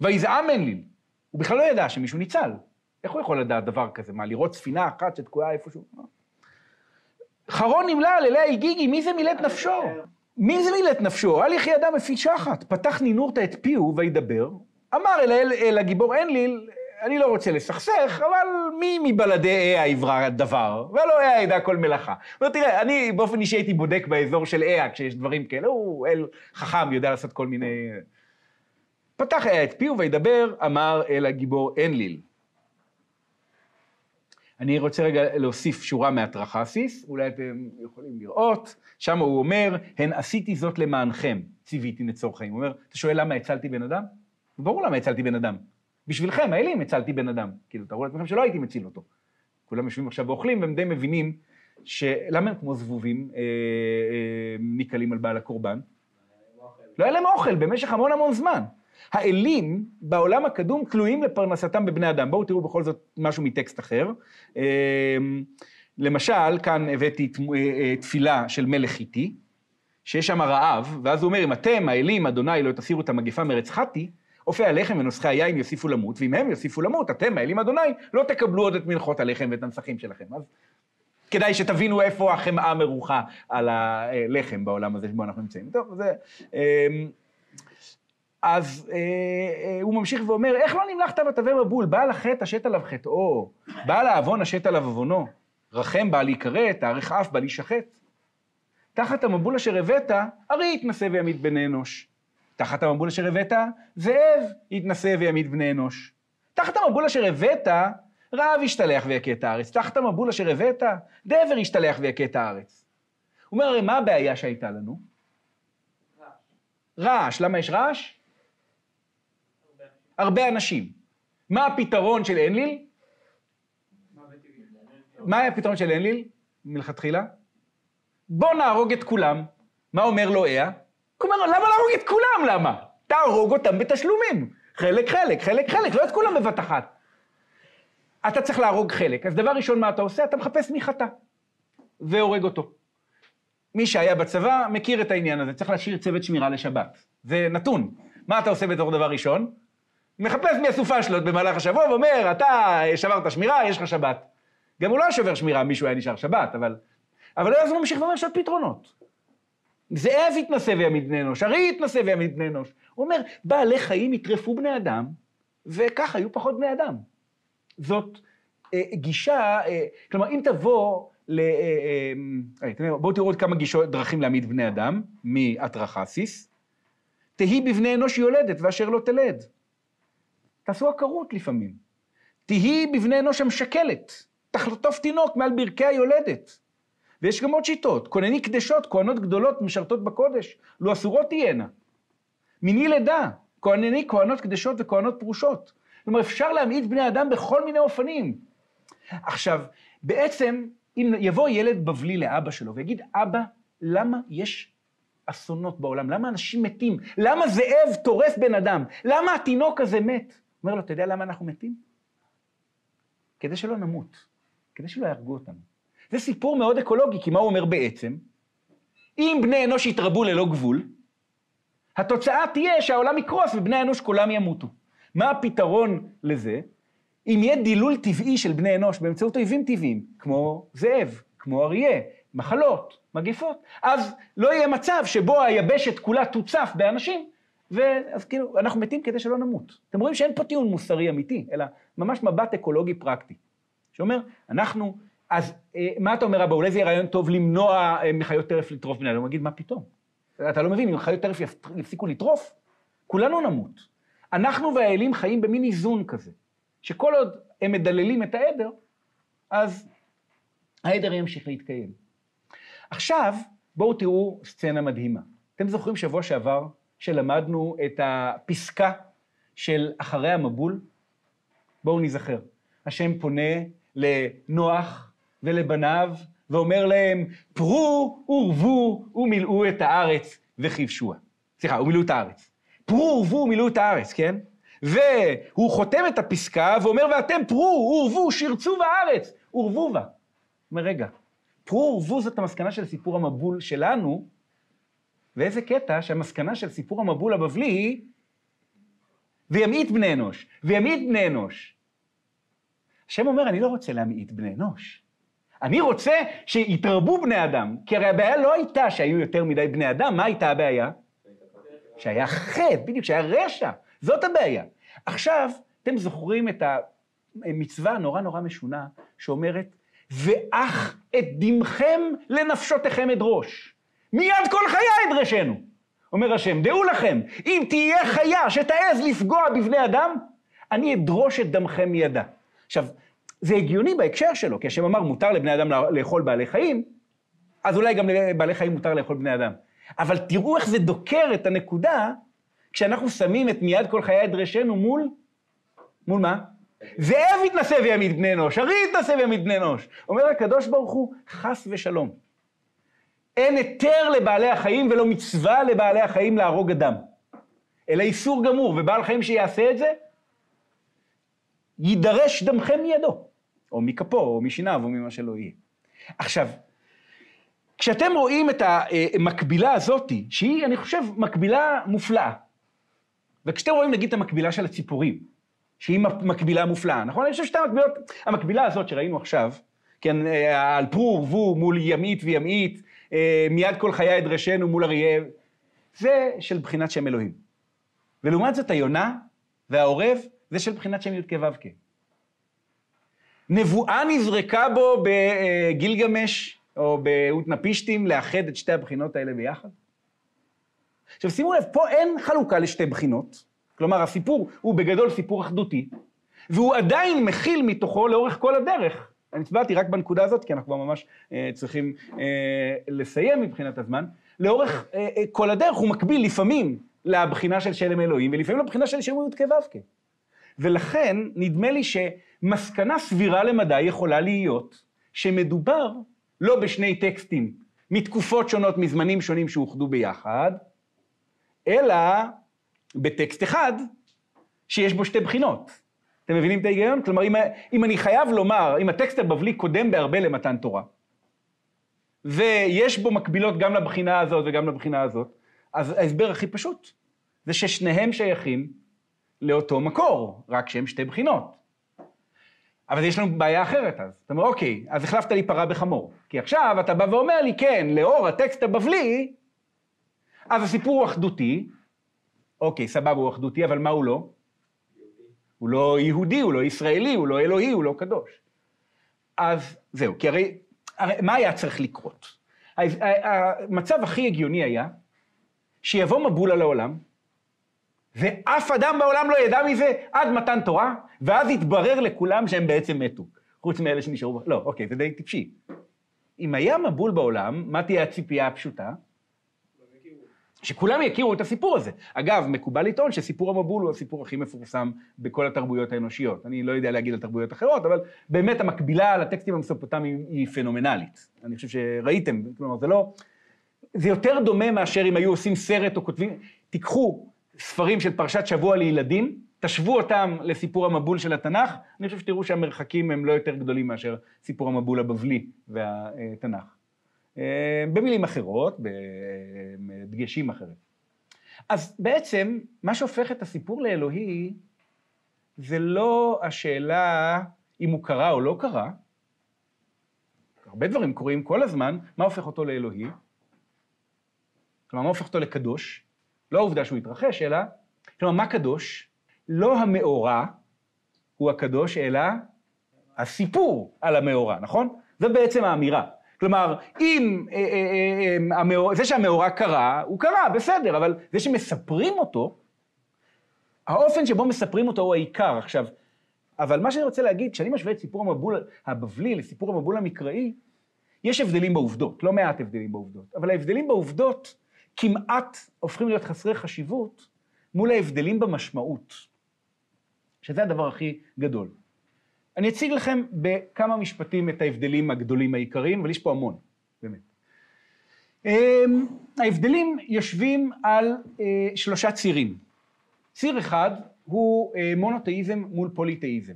ויזעם אין ליל. הוא בכלל לא ידע שמישהו ניצל. איך הוא יכול לדעת דבר כזה? מה, לראות ספינה אחת שתקועה איפשהו? חרון נמלל, אלי גיגי, מי זה מילאת נפשו? מי זה מילאת נפשו? אל יחי אדם לפי שחת. פתח נינורתא את פיהו וידבר, אמר אל, אל, אל הגיבור אנליל, אני לא רוצה לסכסך, אבל מי מבלדי אה יברא דבר? ולא אה ידע כל מלאכה. אומרת, תראה, אני באופן אישי הייתי בודק באזור של אה כשיש דברים כאלה, הוא אל חכם, יודע לעשות כל מיני... פתח אה את פיהו וידבר, אמר אל הגיבור אנליל. אני רוצה רגע להוסיף שורה מהטרחסיס, אולי אתם יכולים לראות, שם הוא אומר, הן עשיתי זאת למענכם, ציוויתי נצור חיים. הוא אומר, אתה שואל למה הצלתי בן אדם? ברור למה הצלתי בן אדם. בשבילכם, האלים, הצלתי בן אדם. כאילו, תארו לעצמכם שלא הייתי מציל אותו. כולם יושבים עכשיו ואוכלים, והם די מבינים שלמה הם כמו זבובים אה, אה, ניקלים על בעל הקורבן? לא היה להם אוכל במשך המון המון זמן. האלים בעולם הקדום תלויים לפרנסתם בבני אדם. בואו תראו בכל זאת משהו מטקסט אחר. אמ, למשל, כאן הבאתי אה, אה, תפילה של מלך איטי, שיש שם רעב, ואז הוא אומר, אם אתם, האלים, אדוני, לא תסירו את המגפה מארץ חתי, אופי הלחם ונוסחי היין יוסיפו למות, ואם הם יוסיפו למות, אתם, האלים אדוני, לא תקבלו עוד את מנחות הלחם ואת הנסחים שלכם. אז כדאי שתבינו איפה החמאה מרוחה על הלחם בעולם הזה שבו אנחנו נמצאים. טוב, זה... אז אה, אה, הוא ממשיך ואומר, איך לא נמלכת ותבא מבול? בעל החטא השת עליו חטאו, בעל העוון השת עליו עוונו, רחם בעל יכרת, תארך אף בעל יישחט. תחת המבול אשר הבאת, ארי יתנשא וימית בני אנוש. תחת המבול אשר הבאת, זאב יתנשא וימית בני אנוש. תחת המבול אשר הבאת, רעב ישתלח ויכה את הארץ. תחת המבול אשר הבאת, דבר ישתלח ויכה את הארץ. הוא אומר, הרי מה הבעיה שהייתה לנו? רעש. רעש. למה יש רעש? הרבה אנשים. מה הפתרון של אנליל? מה היה הפתרון של אנליל מלכתחילה? בוא נהרוג את כולם. מה אומר לו אה? הוא אומר, למה להרוג את כולם? למה? תהרוג אותם בתשלומים. חלק, חלק, חלק, חלק, לא את כולם בבת אחת. אתה צריך להרוג חלק. אז דבר ראשון, מה אתה עושה? אתה מחפש מי חטא, והורג אותו. מי שהיה בצבא מכיר את העניין הזה, צריך להשאיר צוות שמירה לשבת. זה נתון. מה אתה עושה בתור דבר ראשון? מחפש מי הסופה שלו במהלך השבוע ואומר, אתה שברת שמירה, יש לך שבת. גם הוא לא שובר שמירה, מישהו היה נשאר שבת, אבל... אבל אז הוא ממשיך ואומר, יש עוד פתרונות. זאב יתנסה ויעמיד בני אנוש, ארי יתנסה ויעמיד בני אנוש. הוא אומר, בעלי חיים יטרפו בני אדם, וככה יהיו פחות בני אדם. זאת אה, גישה, אה, כלומר, אם תבוא ל... אה, אה, בואו תראו עוד כמה גישות, דרכים להעמיד בני אדם, מאטרחסיס. תהי בבני אנוש יולדת ואשר לא תלד. תעשו עקרות לפעמים. תהי בבני אנוש המשקלת, תחטוף תינוק מעל ברכי היולדת. ויש גם עוד שיטות, כונני קדשות, כהנות גדולות משרתות בקודש, לו אסורות תהיינה. מיני לידה, כהנני כהנות קדשות וכהנות פרושות. כלומר, אפשר להמעיט בני אדם בכל מיני אופנים. עכשיו, בעצם, אם יבוא ילד בבלי לאבא שלו ויגיד, אבא, למה יש אסונות בעולם? למה אנשים מתים? למה זאב טורף בן אדם? למה התינוק הזה מת? אומר לו, אתה יודע למה אנחנו מתים? כדי שלא נמות, כדי שלא יהרגו אותנו. זה סיפור מאוד אקולוגי, כי מה הוא אומר בעצם? אם בני אנוש יתרבו ללא גבול, התוצאה תהיה שהעולם יקרוס ובני האנוש כולם ימותו. מה הפתרון לזה? אם יהיה דילול טבעי של בני אנוש באמצעות אויבים טבעיים, כמו זאב, כמו אריה, מחלות, מגיפות, אז לא יהיה מצב שבו היבשת כולה תוצף באנשים, ואז כאילו, אנחנו מתים כדי שלא נמות. אתם רואים שאין פה טיעון מוסרי אמיתי, אלא ממש מבט אקולוגי פרקטי, שאומר, אנחנו, אז אה, מה אתה אומר, אבא, אולי זה יהיה רעיון טוב למנוע אה, מחיות טרף לטרוף בני אדם? הוא יגיד, מה פתאום? אתה לא מבין, אם חיות טרף יפסיקו לטרוף, כולנו נמות. אנחנו והאלים חיים במין איזון כזה, שכל עוד הם מדללים את העדר, אז העדר ימשיך להתקיים. עכשיו, בואו תראו סצנה מדהימה. אתם זוכרים שבוע שעבר שלמדנו את הפסקה של אחרי המבול? בואו נזכר. השם פונה לנוח ולבניו ואומר להם, פרו ורבו ומילאו את הארץ וכבשוה. סליחה, ומילאו את הארץ. פרו ורבו ומילאו את הארץ, כן? והוא חותם את הפסקה ואומר, ואתם פרו ורבו שרצו בארץ, ורבו בה. אומר, רגע, פרו ורבו זאת המסקנה של סיפור המבול שלנו, ואיזה קטע שהמסקנה של סיפור המבול הבבלי היא, וימעיט בני אנוש, וימעיט בני אנוש. השם אומר, אני לא רוצה להמעיט בני אנוש. אני רוצה שיתרבו בני אדם, כי הרי הבעיה לא הייתה שהיו יותר מדי בני אדם, מה הייתה הבעיה? שהיה חטא, בדיוק, שהיה רשע. זאת הבעיה. עכשיו, אתם זוכרים את המצווה הנורא נורא משונה, שאומרת, ואך את דמכם לנפשותיכם אדרוש. מיד כל חיי אדרשנו. אומר השם, דעו לכם, אם תהיה חיה שתעז לפגוע בבני אדם, אני אדרוש את דמכם מידה. עכשיו, זה הגיוני בהקשר שלו, כי השם אמר, מותר לבני אדם לאכול בעלי חיים, אז אולי גם לבעלי חיים מותר לאכול בני אדם. אבל תראו איך זה דוקר את הנקודה, כשאנחנו שמים את מיד כל חיי אדרשנו מול, מול מה? זאב יתנשא ויעמיד בני אנוש, ארי יתנשא ויעמיד בני אנוש. אומר הקדוש ברוך הוא, חס ושלום. אין היתר לבעלי החיים ולא מצווה לבעלי החיים להרוג אדם. אלא איסור גמור, ובעל חיים שיעשה את זה, יידרש דמכם מידו, או מכפו, או משיניו, או ממה שלא יהיה. עכשיו, כשאתם רואים את המקבילה הזאת, שהיא, אני חושב, מקבילה מופלאה, וכשאתם רואים, נגיד, את המקבילה של הציפורים, שהיא מקבילה מופלאה, נכון? אני חושב שתי המקבילות, המקבילה הזאת שראינו עכשיו, כן, על פרו ורבו מול ימית וימית, מיד כל חיי אדרשנו מול אריה, זה של בחינת שם אלוהים. ולעומת זאת היונה והעורב, זה של בחינת שם י"ק ו"ק. נבואה נזרקה בו בגילגמש או באותנפישתים לאחד את שתי הבחינות האלה ביחד? עכשיו שימו לב, פה אין חלוקה לשתי בחינות, כלומר הסיפור הוא בגדול סיפור אחדותי, והוא עדיין מכיל מתוכו לאורך כל הדרך. אני הצבעתי רק בנקודה הזאת, כי אנחנו כבר ממש אה, צריכים אה, לסיים מבחינת הזמן. לאורך אה, אה, כל הדרך הוא מקביל לפעמים לבחינה של שלם אלוהים, ולפעמים לבחינה של שם י"ק ו"ק. ולכן, נדמה לי ש... מסקנה סבירה למדי יכולה להיות שמדובר לא בשני טקסטים מתקופות שונות, מזמנים שונים שאוחדו ביחד, אלא בטקסט אחד שיש בו שתי בחינות. אתם מבינים את ההיגיון? כלומר, אם, אם אני חייב לומר, אם הטקסט הבבלי קודם בהרבה למתן תורה, ויש בו מקבילות גם לבחינה הזאת וגם לבחינה הזאת, אז ההסבר הכי פשוט זה ששניהם שייכים לאותו מקור, רק שהם שתי בחינות. אבל יש לנו בעיה אחרת אז. אתה אומר, אוקיי, אז החלפת לי פרה בחמור. כי עכשיו אתה בא ואומר לי, כן, לאור הטקסט הבבלי, אז הסיפור הוא אחדותי. אוקיי, סבבה, הוא אחדותי, אבל מה הוא לא? הוא לא יהודי, הוא לא ישראלי, הוא לא אלוהי, הוא לא קדוש. אז זהו, כי הרי, הרי מה היה צריך לקרות? המצב הכי הגיוני היה שיבוא מבול לעולם, ואף אדם בעולם לא ידע מזה עד מתן תורה, ואז יתברר לכולם שהם בעצם מתו, חוץ מאלה שנשארו, לא, אוקיי, זה די טיפשי. אם היה מבול בעולם, מה תהיה הציפייה הפשוטה? שכולם יכירו את הסיפור הזה. אגב, מקובל לטעון שסיפור המבול הוא הסיפור הכי מפורסם בכל התרבויות האנושיות. אני לא יודע להגיד על תרבויות אחרות, אבל באמת המקבילה לטקסטים המסופוטמיים היא פנומנלית. אני חושב שראיתם, כלומר, זה לא... זה יותר דומה מאשר אם היו עושים סרט או כותבים... תיקחו ספרים של פרשת שבוע לילדים, תשוו אותם לסיפור המבול של התנ"ך, אני חושב שתראו שהמרחקים הם לא יותר גדולים מאשר סיפור המבול הבבלי והתנ"ך. אה, במילים אחרות, בדגשים אחרים. אז בעצם, מה שהופך את הסיפור לאלוהי, זה לא השאלה אם הוא קרה או לא קרה, הרבה דברים קורים כל הזמן, מה הופך אותו לאלוהי? כלומר, מה הופך אותו לקדוש? לא העובדה שהוא התרחש, אלא, כלומר, מה קדוש? לא המאורע הוא הקדוש, אלא הסיפור על המאורע, נכון? זו בעצם האמירה. כלומר, אם אה, אה, אה, זה שהמאורע קרה, הוא קרה, בסדר, אבל זה שמספרים אותו, האופן שבו מספרים אותו הוא העיקר. עכשיו, אבל מה שאני רוצה להגיד, כשאני משווה את סיפור המבול הבבלי לסיפור המבול המקראי, יש הבדלים בעובדות, לא מעט הבדלים בעובדות, אבל ההבדלים בעובדות כמעט הופכים להיות חסרי חשיבות מול ההבדלים במשמעות, שזה הדבר הכי גדול. אני אציג לכם בכמה משפטים את ההבדלים הגדולים העיקריים, אבל יש פה המון, באמת. אמ, ההבדלים יושבים על אה, שלושה צירים. ציר אחד הוא אה, מונותאיזם מול פוליתאיזם.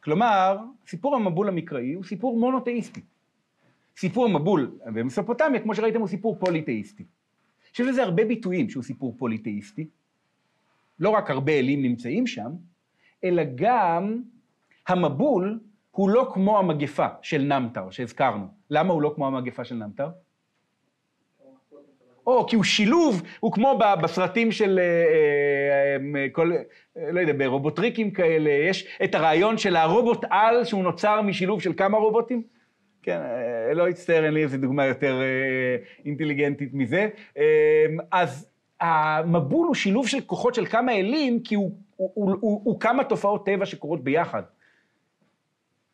כלומר, סיפור המבול המקראי הוא סיפור מונותאיסטי. סיפור המבול במסופוטמיה, כמו שראיתם, הוא סיפור פוליתאיסטי. יש לזה הרבה ביטויים שהוא סיפור פוליתאיסטי. לא רק הרבה אלים נמצאים שם, אלא גם המבול הוא לא כמו המגפה של נמטר שהזכרנו. למה הוא לא כמו המגפה של נמטר? או, כי הוא שילוב, הוא כמו בסרטים של אה, אה, כל, לא יודע, ברובוטריקים כאלה, יש את הרעיון של הרובוט על שהוא נוצר משילוב של כמה רובוטים. כן, אה, לא אצטער, אין לי איזו דוגמה יותר אינטליגנטית מזה. אז המבול הוא שילוב של כוחות של כמה אלים, כי הוא, הוא, הוא, הוא, הוא כמה תופעות טבע שקורות ביחד.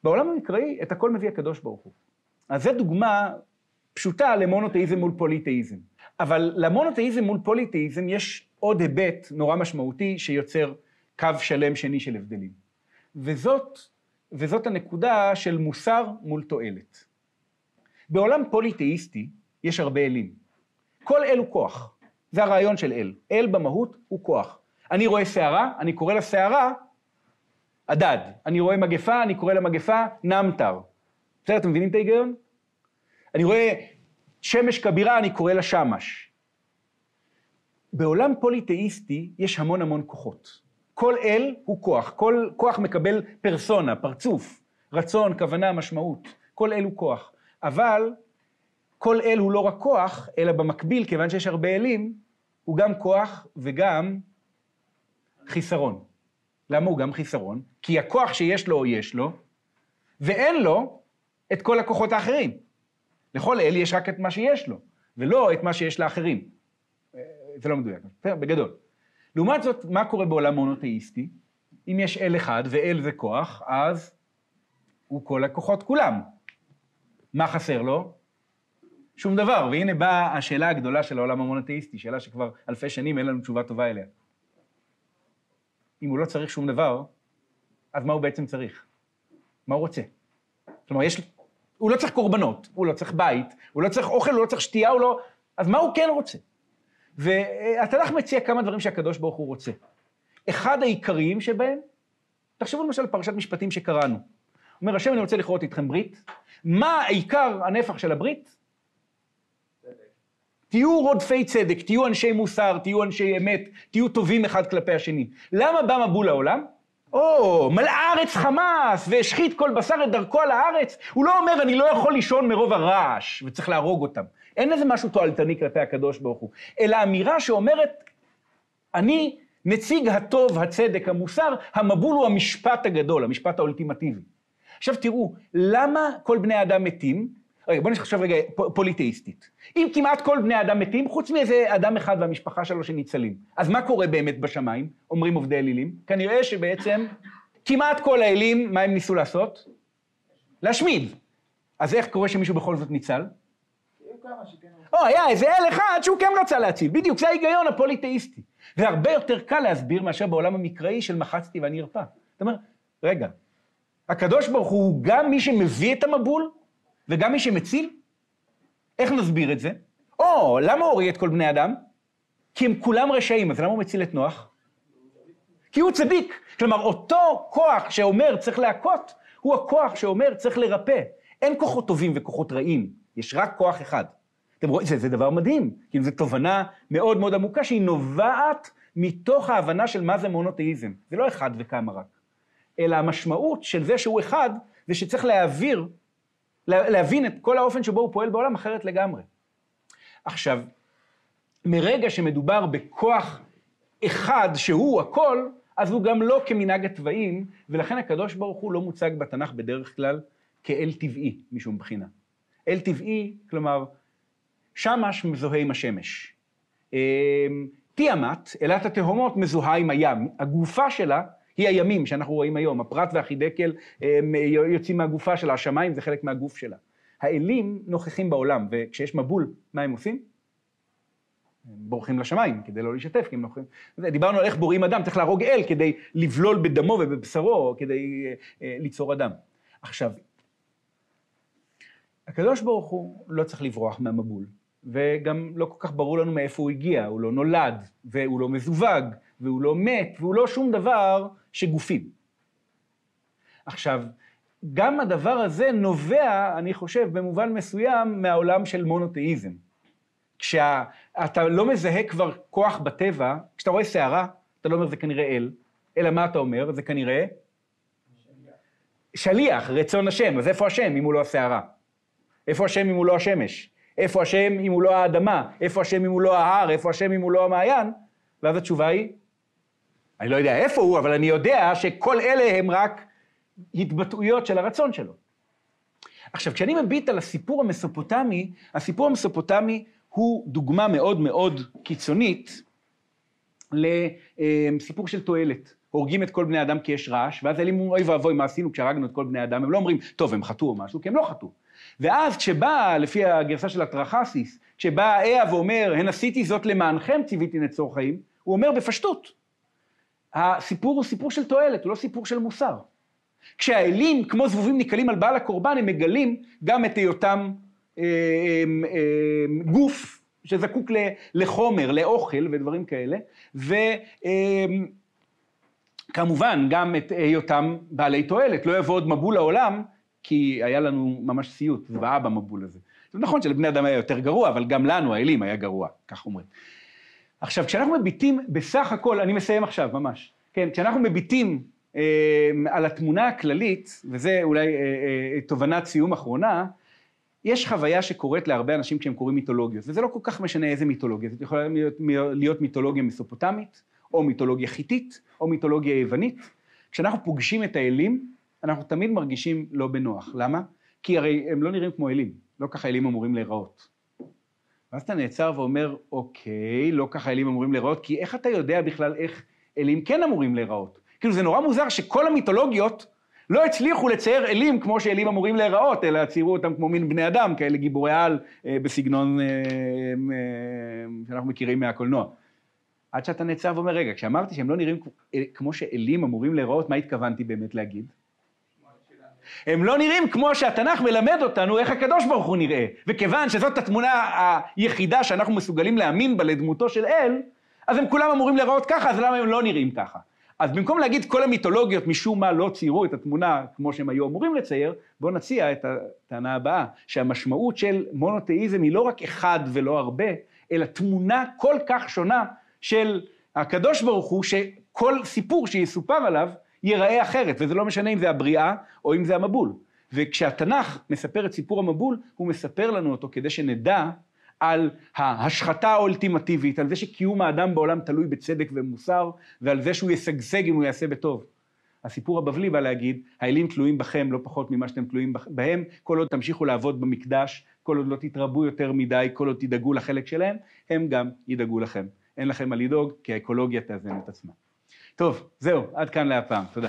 בעולם המקראי את הכל מביא הקדוש ברוך הוא. אז זו דוגמה פשוטה למונותאיזם מול פוליתאיזם. אבל למונותאיזם מול פוליתאיזם יש עוד היבט נורא משמעותי שיוצר קו שלם שני של הבדלים. וזאת, וזאת הנקודה של מוסר מול תועלת. בעולם פוליתאיסטי יש הרבה אלים. כל אל הוא כוח. זה הרעיון של אל. אל במהות הוא כוח. אני רואה שערה, אני קורא לשערה הדד. אני רואה מגפה, אני קורא למגפה נמטר. בסדר, אתם מבינים את ההיגיון? אני רואה שמש כבירה, אני קורא לה שמש. בעולם פוליתאיסטי יש המון המון כוחות. כל אל הוא כוח, כל כוח מקבל פרסונה, פרצוף, רצון, כוונה, משמעות. כל אל הוא כוח. אבל כל אל הוא לא רק כוח, אלא במקביל, כיוון שיש הרבה אלים, הוא גם כוח וגם חיסרון. למה הוא גם חיסרון? כי הכוח שיש לו, יש לו, ואין לו את כל הכוחות האחרים. לכל אל יש רק את מה שיש לו, ולא את מה שיש לאחרים. אה, זה לא מדויק, בגדול. לעומת זאת, מה קורה בעולם מונותאיסטי? אם יש אל אחד ואל זה כוח, אז הוא כל הכוחות כולם. מה חסר לו? שום דבר. והנה באה השאלה הגדולה של העולם המונותאיסטי, שאלה שכבר אלפי שנים אין לנו תשובה טובה אליה. אם הוא לא צריך שום דבר, אז מה הוא בעצם צריך? מה הוא רוצה? כלומר, יש... הוא לא צריך קורבנות, הוא לא צריך בית, הוא לא צריך אוכל, הוא לא צריך שתייה, הוא לא... אז מה הוא כן רוצה? והתנ"ך מציע כמה דברים שהקדוש ברוך הוא רוצה. אחד העיקריים שבהם, תחשבו למשל על פרשת משפטים שקראנו. אומר, השם, אני רוצה לכרות איתכם ברית. מה עיקר הנפח של הברית? תהיו רודפי צדק, תהיו אנשי מוסר, תהיו אנשי אמת, תהיו טובים אחד כלפי השני. למה בא מבול לעולם? או, מלאה ארץ חמאס, והשחית כל בשר את דרכו על הארץ. הוא לא אומר, אני לא יכול לישון מרוב הרעש, וצריך להרוג אותם. אין איזה משהו תועלתני כלפי הקדוש ברוך הוא, אלא אמירה שאומרת, אני נציג הטוב, הצדק, המוסר, המבול הוא המשפט הגדול, המשפט האולטימטיבי. עכשיו תראו, למה כל בני האדם מתים? רגע, בואו נחשב רגע פוליטאיסטית. אם כמעט כל בני האדם מתים, חוץ מאיזה אדם אחד והמשפחה שלו שניצלים, אז מה קורה באמת בשמיים, אומרים עובדי אלילים? כנראה שבעצם כמעט כל האלים, מה הם ניסו לעשות? להשמיד. אז איך קורה שמישהו בכל זאת ניצל? או, היה איזה אל אחד שהוא כן רצה להציל, בדיוק, זה ההיגיון הפוליטאיסטי. והרבה יותר קל להסביר מאשר בעולם המקראי של מחצתי ואני ארפא. אתה אומר, רגע, הקדוש ברוך הוא גם מי שמביא את המבול וגם מי שמציל? איך נסביר את זה? או, למה הוא הוריד את כל בני אדם? כי הם כולם רשעים, אז למה הוא מציל את נוח? כי הוא צדיק. כלומר, אותו כוח שאומר צריך להכות, הוא הכוח שאומר צריך לרפא. אין כוחות טובים וכוחות רעים, יש רק כוח אחד. אתם רואים, זה, זה דבר מדהים, כאילו זו תובנה מאוד מאוד עמוקה שהיא נובעת מתוך ההבנה של מה זה מונותאיזם. זה לא אחד וכמה רק, אלא המשמעות של זה שהוא אחד, זה שצריך להעביר, להבין את כל האופן שבו הוא פועל בעולם אחרת לגמרי. עכשיו, מרגע שמדובר בכוח אחד שהוא הכל, אז הוא גם לא כמנהג התוואים, ולכן הקדוש ברוך הוא לא מוצג בתנ"ך בדרך כלל כאל טבעי משום בחינה. אל טבעי, כלומר, שמש מזוהה עם השמש. אמ, תיאמת, אלת התהומות, מזוהה עם הים. הגופה שלה היא הימים שאנחנו רואים היום. הפרת והחידקל יוצאים מהגופה שלה, השמיים זה חלק מהגוף שלה. האלים נוכחים בעולם, וכשיש מבול, מה הם עושים? הם בורחים לשמיים כדי לא להשתתף, כי הם נוכחים. דיברנו על איך בוראים אדם, צריך להרוג אל כדי לבלול בדמו ובבשרו, כדי uh, ליצור אדם. עכשיו, הקדוש ברוך הוא לא צריך לברוח מהמבול. וגם לא כל כך ברור לנו מאיפה הוא הגיע, הוא לא נולד, והוא לא מזווג, והוא לא מת, והוא לא שום דבר שגופים. עכשיו, גם הדבר הזה נובע, אני חושב, במובן מסוים, מהעולם של מונותאיזם. כשאתה לא מזהה כבר כוח בטבע, כשאתה רואה שערה, אתה לא אומר זה כנראה אל, אלא מה אתה אומר? זה כנראה... שליח, רצון השם. אז איפה השם אם הוא לא השערה? איפה השם אם הוא לא השמש? איפה השם אם הוא לא האדמה? איפה השם אם הוא לא ההר? איפה השם אם הוא לא המעיין? ואז התשובה היא, אני לא יודע איפה הוא, אבל אני יודע שכל אלה הם רק התבטאויות של הרצון שלו. עכשיו, כשאני מביט על הסיפור המסופוטמי, הסיפור המסופוטמי הוא דוגמה מאוד מאוד קיצונית לסיפור של תועלת. הורגים את כל בני אדם כי יש רעש, ואז אלים אומרים, אוי ואבוי, מה עשינו כשהרגנו את כל בני אדם? הם לא אומרים, טוב, הם חטאו או משהו, כי הם לא חטאו. ואז כשבא, לפי הגרסה של הטרחסיס, כשבא אה ואומר, הן עשיתי זאת למענכם ציוויתי נצור חיים, הוא אומר בפשטות, הסיפור הוא סיפור של תועלת, הוא לא סיפור של מוסר. כשהאלים, כמו זבובים ניקלים על בעל הקורבן, הם מגלים גם את היותם אה, אה, אה, גוף שזקוק לחומר, לאוכל ודברים כאלה, וכמובן גם את היותם בעלי תועלת. לא יבוא עוד מבול לעולם כי היה לנו ממש סיוט, זוועה במבול הזה. זה נכון שלבני אדם היה יותר גרוע, אבל גם לנו, האלים, היה גרוע, כך אומרים. עכשיו, כשאנחנו מביטים בסך הכל, אני מסיים עכשיו, ממש, כן, כשאנחנו מביטים אה, על התמונה הכללית, וזה אולי אה, אה, תובנת סיום אחרונה, יש חוויה שקורית להרבה אנשים כשהם קוראים מיתולוגיות, וזה לא כל כך משנה איזה מיתולוגיה, זאת יכולה להיות, להיות מיתולוגיה מסופוטמית, או מיתולוגיה חיתית, או מיתולוגיה יוונית. כשאנחנו פוגשים את האלים, אנחנו תמיד מרגישים לא בנוח. למה? כי הרי הם לא נראים כמו אלים, לא ככה אלים אמורים להיראות. ואז אתה נעצר ואומר, אוקיי, לא ככה אלים אמורים להיראות, כי איך אתה יודע בכלל איך אלים כן אמורים להיראות? כאילו זה נורא מוזר שכל המיתולוגיות לא הצליחו לצייר אלים כמו שאלים אמורים להיראות, אלא ציירו אותם כמו מין בני אדם, כאלה גיבורי על אה, בסגנון אה, אה, שאנחנו מכירים מהקולנוע. עד שאתה נעצר ואומר, רגע, כשאמרתי שהם לא נראים כמו שאלים אמורים להיראות, מה התכוונתי באמת להגיד? הם לא נראים כמו שהתנ"ך מלמד אותנו איך הקדוש ברוך הוא נראה. וכיוון שזאת התמונה היחידה שאנחנו מסוגלים להאמין בה לדמותו של אל, אז הם כולם אמורים להיראות ככה, אז למה הם לא נראים ככה? אז במקום להגיד כל המיתולוגיות משום מה לא ציירו את התמונה כמו שהם היו אמורים לצייר, בואו נציע את הטענה הבאה, שהמשמעות של מונותאיזם היא לא רק אחד ולא הרבה, אלא תמונה כל כך שונה של הקדוש ברוך הוא, שכל סיפור שיסופר עליו ייראה אחרת, וזה לא משנה אם זה הבריאה או אם זה המבול. וכשהתנ"ך מספר את סיפור המבול, הוא מספר לנו אותו כדי שנדע על ההשחתה האולטימטיבית, על זה שקיום האדם בעולם תלוי בצדק ומוסר, ועל זה שהוא ישגשג אם הוא יעשה בטוב. הסיפור הבבלי בא להגיד, האלים תלויים בכם לא פחות ממה שאתם תלויים בהם, כל עוד תמשיכו לעבוד במקדש, כל עוד לא תתרבו יותר מדי, כל עוד תדאגו לחלק שלהם, הם גם ידאגו לכם. אין לכם מה לדאוג, כי האקולוגיה תאזן את עצמה. טוב, זהו, עד כאן להפעם, תודה.